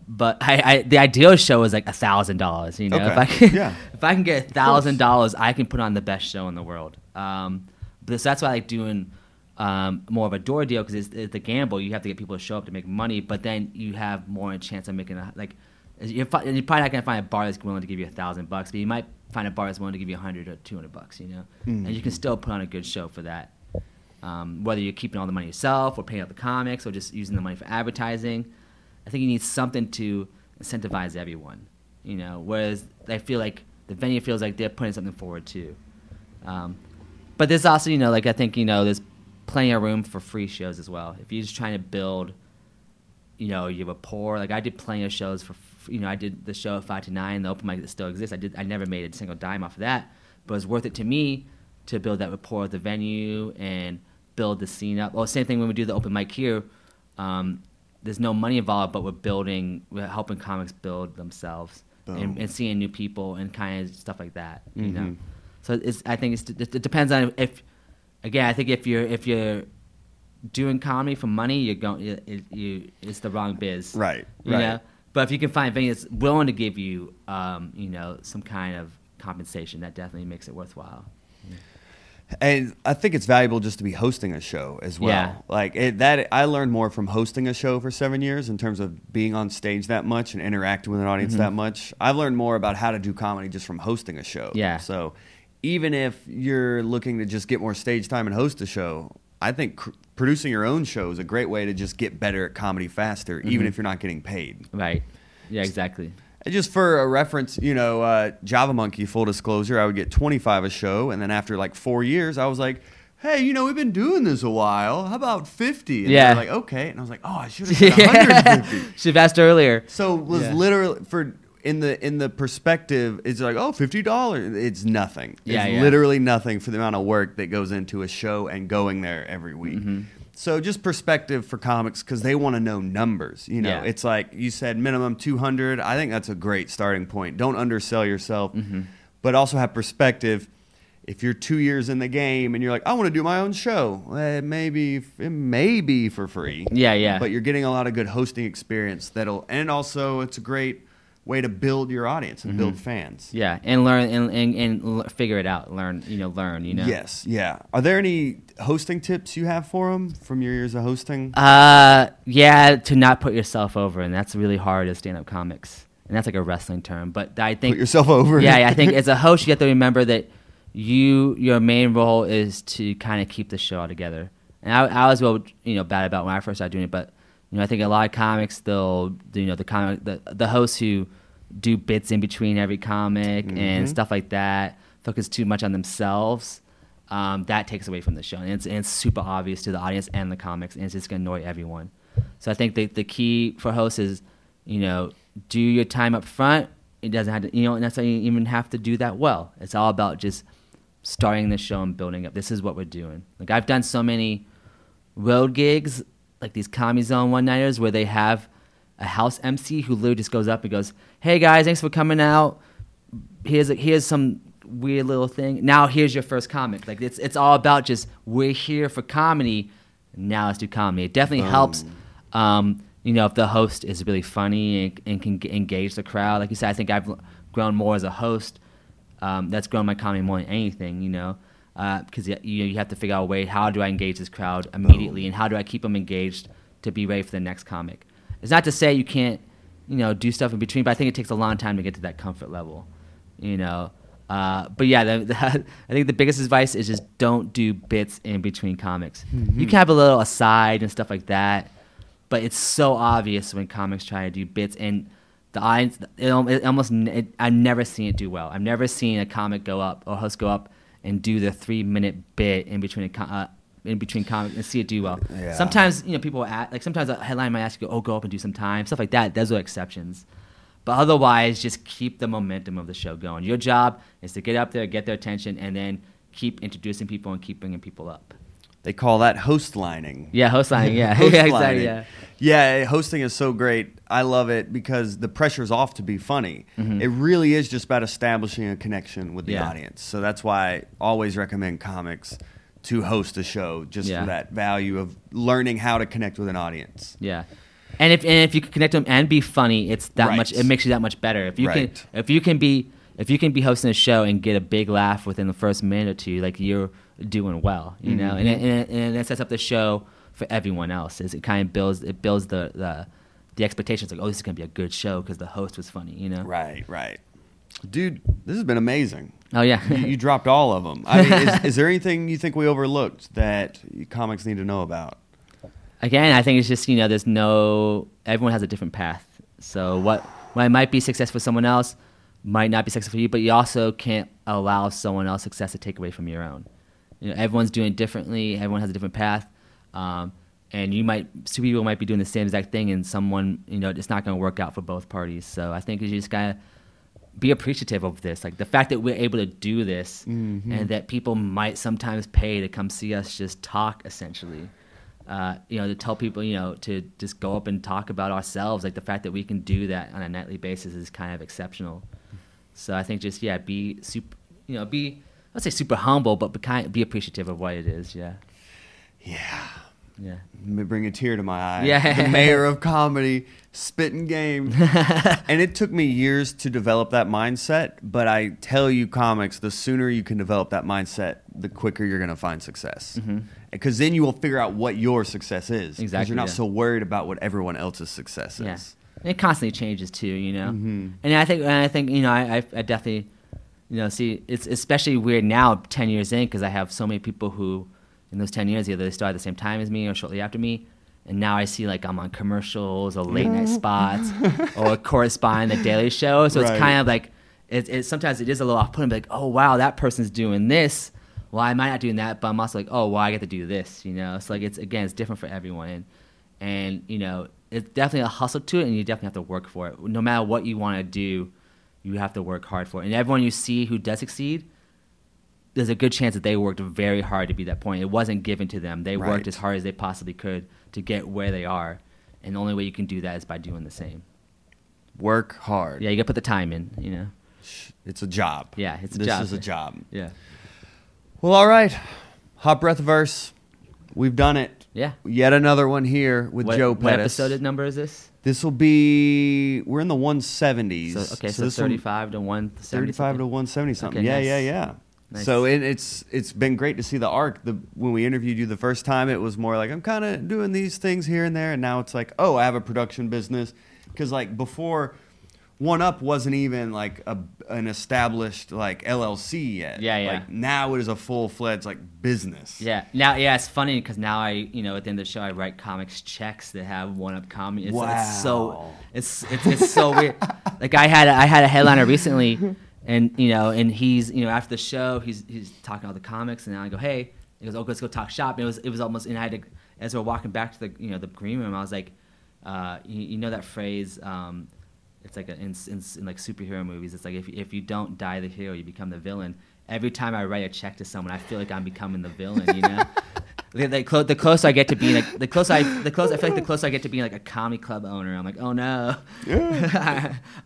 but I, I the ideal show is like a thousand dollars. You know if I can Yeah. [laughs] if I can get a thousand dollars, I can put on the best show in the world. Um, but so that's why I like doing um, more of a door deal because it's, it's a gamble. You have to get people to show up to make money, but then you have more a chance of making a like. You're, fi- you're probably not gonna find a bar that's willing to give you a thousand bucks, but you might find a bar that's willing to give you a hundred or two hundred bucks. You know, and you can still put on a good show for that. Um, whether you're keeping all the money yourself or paying out the comics or just using the money for advertising, I think you need something to incentivize everyone. You know, whereas I feel like the venue feels like they're putting something forward too. Um, but there's also, you know, like I think you know, there's plenty of room for free shows as well. If you're just trying to build, you know, your rapport. Like I did plenty of shows for, you know, I did the show at five to nine, the open mic that still exists. I did, I never made a single dime off of that, but it was worth it to me to build that rapport with the venue and build the scene up. Well, same thing when we do the open mic here. Um, there's no money involved, but we're building, we're helping comics build themselves and, and seeing new people and kind of stuff like that. You know, Mhm. so it's, I think it's, it, it depends on if, again, I think if you're if you're doing comedy for money, you're going, it, it, you, it's the wrong biz, Right, You right. know, but if you can find a venue that's willing to give you, um, you know, some kind of compensation, that definitely makes it worthwhile. And I think it's valuable just to be hosting a show as well. Yeah. Like it, that, I learned more from hosting a show for seven years in terms of being on stage that much and interacting with an audience Mm-hmm. that much. I've learned more about how to do comedy just from hosting a show. Yeah. So even if you're looking to just get more stage time and host a show, I think cr- producing your own show is a great way to just get better at comedy faster, even Mm-hmm. if you're not getting paid. Right. Yeah, exactly. And just for a reference, you know, uh, Java Monkey, full disclosure, I would get 25 a show. And then after like four years, I was like, hey, you know, we've been doing this a while. How about 50? And Yeah. they're like, okay. And I was like, oh, I should have said [laughs] 150. [laughs] Should have asked earlier. So it was Yeah. literally for in the in the perspective, it's like oh fifty dollars. It's nothing. Yeah, it's yeah. literally nothing for the amount of work that goes into a show and going there every week. Mm-hmm. So just perspective for comics because they want to know numbers. You know, Yeah. it's like you said minimum two hundred. I think that's a great starting point. Don't undersell yourself, Mm-hmm. but also have perspective. If you're two years in the game and you're like, I want to do my own show, eh, maybe it may be for free. Yeah, yeah. But you're getting a lot of good hosting experience that'll, and also it's a great way to build your audience and build fans. Yeah, and learn and, and, and figure it out. Learn, you know, learn. You know. Yes, yeah. Are there any hosting tips you have for them from your years of hosting? Uh, yeah, to not put yourself over, and that's really hard as stand-up comics, and that's like a wrestling term. But I think Put yourself over. yeah, I think [laughs] as a host, you have to remember that you your main role is to kind of keep the show all together. And I, I was real, you know, bad about when I first started doing it, but you know, I think a lot of comics they'll, you know, the comic the the hosts who do bits in between every comic and stuff like that focus too much on themselves. Um, that takes away from the show, and it's, and it's super obvious to the audience and the comics, and it's just gonna annoy everyone. So I think the the key for hosts is, you know, do your time up front. It doesn't have to, you don't necessarily even have to do that well. It's all about just starting the show and building up. This is what we're doing. Like I've done so many road gigs, like these Comedy Zone one nighters, where they have a house MC who literally just goes up and goes, "Hey guys, thanks for coming out. Here's a, here's some weird little thing. Now here's your first comic. Like it's it's all about just we're here for comedy. Now let's do comedy. It definitely helps. Um, you know, if the host is really funny and, and can g- engage the crowd. Like you said, I think I've grown more as a host. Um, that's grown my comedy more than anything. You know, because you, you you have to figure out a way how do I engage this crowd immediately and how do I keep them engaged to be ready for the next comic. It's not to say you can't, you know, do stuff in between, but I think it takes a long time to get to that comfort level. You know. Uh, but yeah, the, the, [laughs] I think the biggest advice is just don't do bits in between comics. You can have a little aside and stuff like that, but it's so obvious when comics try to do bits and the audience. It, it almost it, I've never seen it do well. I've never seen a comic go up or host go up and do the three minute bit in between a uh, in between comics and see it do well. Yeah. Sometimes you know people at, like sometimes a headline might ask you, "Oh, go up and do some time," stuff like that. Those are exceptions. But otherwise, just keep the momentum of the show going. Your job is to get up there, get their attention, and then keep introducing people and keep bringing people up. They call that host lining. Yeah, host lining. [laughs] Yeah, [laughs] Host yeah, lining. exactly. Yeah. Yeah, hosting is so great. I love it because the pressure's off to be funny. It really is just about establishing a connection with the Mm-hmm. Yeah. audience. So that's why I always recommend comics to host a show just Yeah. for that value of learning how to connect with an audience. Yeah. And if and if you can connect them and be funny, it's that Right. much. It makes you that much better. If you Right. can, if you can be, if you can be hosting a show and get a big laugh within the first minute or two, like you're doing well, you know. And it, and, it, and it sets up the show for everyone else. Is it kind of builds it builds the the, the expectations like oh this is gonna be a good show because the host was funny, you know. Right, right. Dude, this has been amazing. Oh yeah. you, you dropped all of them. I mean, is, is there anything you think we overlooked that comics need to know about? again, I think it's just you know, there's no everyone has a different path. So what what might be success for someone else might not be success for you, but you also can't allow someone else's success to take away from your own. You know, everyone's doing differently. Everyone has a different path, um, and you might two people might be doing the same exact thing, and someone you know it's not going to work out for both parties. So I think you just gotta be appreciative of this, like the fact that we're able to do this, and that people might sometimes pay to come see us just talk, essentially. Uh, you know, to tell people, you know, to just go up and talk about ourselves, like the fact that we can do that on a nightly basis is kind of exceptional. So I think just yeah, be super, you know, be I'd say super humble, but be kind, be appreciative of what it is. Yeah, Yeah. yeah. Let me bring a tear to my eye. Yeah. The mayor of comedy, spitting game. [laughs] and it took me years to develop that mindset, but I tell you, comics, the sooner you can develop that mindset, the quicker you're going to find success. Mm-hmm. Because then you will figure out what your success is. Exactly, You're not yeah. so worried about what everyone else's success is. Yeah, and it constantly changes too, you know. Mm-hmm. And I think, and I think, you know, I, I, I definitely, you know, see, it's especially weird now, ten years in, because I have so many people who, in those ten years, either they started at the same time as me or shortly after me, and now I see like I'm on commercials or late night mm-hmm. spots [laughs] or corresponding the Daily Show. So Right. it's kind of like it, it. Sometimes it is a little off putting. Like, oh wow, that person's doing this. Well, I might not doing that, but I'm also like, oh, well, I get to do this. You know, it's like it's again, it's different for everyone, and and you know, it's definitely a hustle to it, and you definitely have to work for it. No matter what you want to do, you have to work hard for it. And everyone you see who does succeed, there's a good chance that they worked very hard to be that point. It wasn't given to them. They Right. worked as hard as they possibly could to get where they are. And the only way you can do that is by doing the same. Work hard. Yeah, you got to put the time in, you know? It's a job. Yeah, it's a job. this job. is a job. Yeah. Well, all right. Hot Breath Verse. We've done it. Yeah. Yet another one here with what, Joe Pettis. what episode number is this? This will be we're in the 170s. So, okay, so, this will- 35 to 170. 35 to 170 something. Okay, yeah, nice. yeah, yeah. Nice. So it, it's it's been great to see the arc. The when we interviewed you the first time, it was more like I'm kind of doing these things here and there, and now it's like, oh, I have a production business. Because like before, One Up wasn't even like a, an established like LLC yet. Yeah, yeah. Like now it is a full fledged like business. Yeah. Now, yeah, it's funny because now I, you know, at the end of the show, I write comics checks that have one up comedy. It's, it's so, it's, it's, it's so weird. Like I had, a, I had a headliner recently, [laughs] and you know, and he's, you know, after the show, he's, he's talking all the comics, and I go, hey, he goes, oh, let's go talk shop. And it was, it was almost, and I had to, as we're walking back to the, you know, the green room, I was like, uh, you, you know that phrase. Um, it's like a, in, in, in like superhero movies. It's like if if you don't die the hero, you become the villain. Every time I write a check to someone, I feel like I'm becoming the villain. You know, [laughs] the, the, clo- the closer I get to being like the closer I the closer I feel like the closer I get to being like a comedy club owner, I'm like, oh no, [laughs]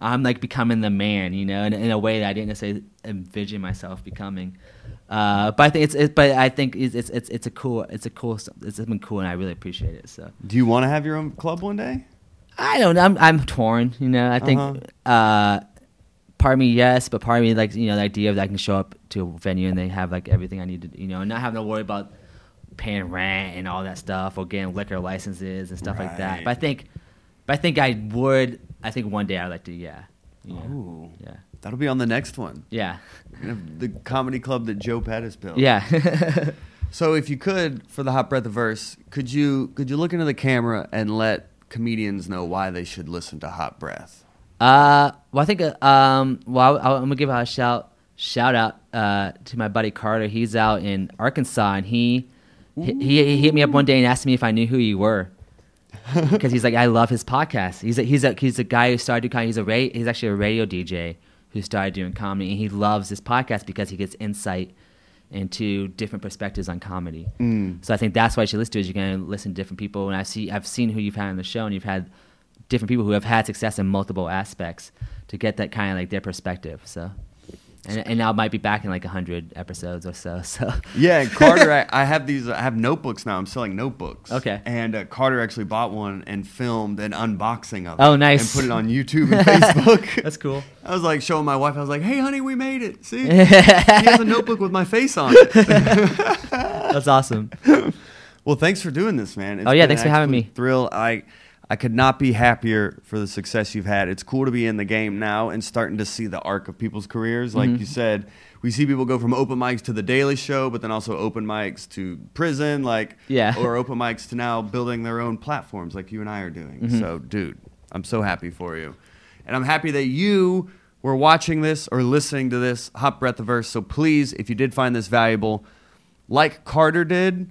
I'm like becoming the man. You know, in, in a way that I didn't necessarily envision myself becoming. Uh, but I think it's, it's but I think it's, it's it's it's a cool it's a cool it's been cool and I really appreciate it. So. Do you want to have your own club one day? I don't know. I'm, I'm torn. You know, I think Uh-huh. uh part of me yes, but part of me like you know the idea of that I can show up to a venue and they have like everything I need to you know, and not having to worry about paying rent and all that stuff or getting liquor licenses and stuff like that. But I think, but I think I would. I think one day I'd like to. Yeah. Yeah. Ooh. Yeah. That'll be on the next one. Yeah. The comedy club that Joe Pettis built. Yeah. [laughs] So if you could, for the hot breath of verse, could you could you look into the camera and let comedians know why they should listen to Hot Breath? Uh, well, I think uh, um, well, I'll, I'm gonna give a shout shout out uh, to my buddy Carter. He's out in Arkansas, and he he, he hit me up one day and asked me if I knew who you were. [laughs] Because he's like, I love his podcast. He's a, he's a he's a guy who started doing comedy. He's a ra- he's actually a radio DJ who started doing comedy, and he loves this podcast because he gets insight into different perspectives on comedy. Mm. So I think that's why you should listen to it. You're going to listen to different people, and I see I've seen who you've had on the show, and you've had different people who have had success in multiple aspects to get that kind of like their perspective. So, and, and now it might be back in like hundred episodes or so. [laughs] So Yeah, and Carter, I, [laughs] I have these. I have notebooks now. I'm selling notebooks. Okay. And uh, Carter actually bought one and filmed an unboxing of it. Oh, nice. And put it on [laughs] YouTube and Facebook. that's cool. I was like showing my wife. I was like, "Hey, honey, we made it. See, he has a notebook with my face on it." That's awesome. Well, thanks for doing this, man. It's Oh, yeah, thanks an for having me. Thrill. I I could not be happier for the success you've had. It's cool to be in the game now and starting to see the arc of people's careers. Like Mm-hmm. you said, we see people go from open mics to the Daily Show, but then also open mics to prison, like Yeah. or open mics to now building their own platforms, like you and I are doing. Mm-hmm. So, dude, I'm so happy for you, and I'm happy that you were watching this or listening to this hot breath of verse. So please, if you did find this valuable, like Carter did,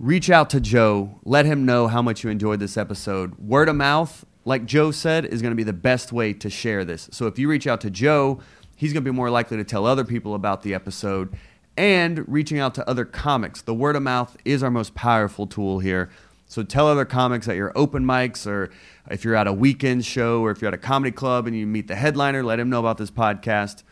reach out to Joe. Let him know how much you enjoyed this episode. Word of mouth, like Joe said, is going to be the best way to share this. So if you reach out to Joe, he's going to be more likely to tell other people about the episode and reaching out to other comics. The word of mouth is our most powerful tool here. So tell other comics at your open mics or if you're at a weekend show or if you're at a comedy club and you meet the headliner, let him know about this podcast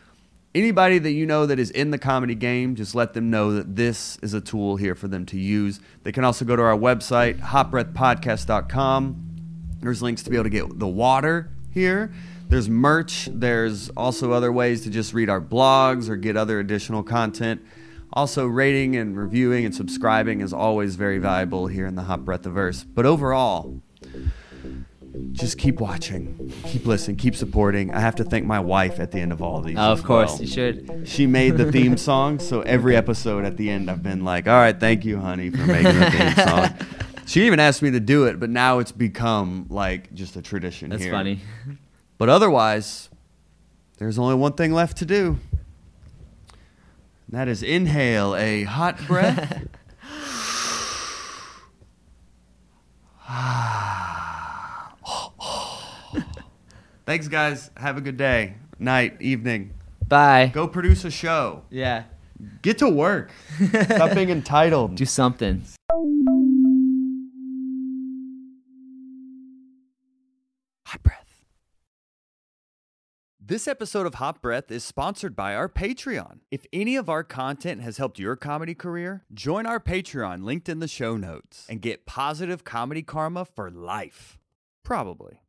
anybody that you know that is in the comedy game, just let them know that this is a tool here for them to use. They can also go to our website, hotbreathpodcast.com. There's links to be able to get the water here. There's merch. There's also other ways to just read our blogs or get other additional content. Also, rating and reviewing and subscribing is always very valuable here in the Hot Breath of Verse. But overall, just keep watching, keep listening, keep supporting. I have to thank my wife at the end of all these. Oh, of course, well. you should. She made the theme song, so every episode at the end, I've been like, "All right, thank you, honey, for making the theme song." She even asked me to do it, but now it's become like just a tradition That's here. funny. But otherwise, there's only one thing left to do. And that is inhale a hot breath. Thanks, guys. Have a good day, night, evening. Bye. Go produce a show. Yeah. Get to work. Stop being entitled. [laughs] Do something. Hot breath. This episode of Hot Breath is sponsored by our Patreon. If any of our content has helped your comedy career, join our Patreon linked in the show notes and get positive comedy karma for life. Probably.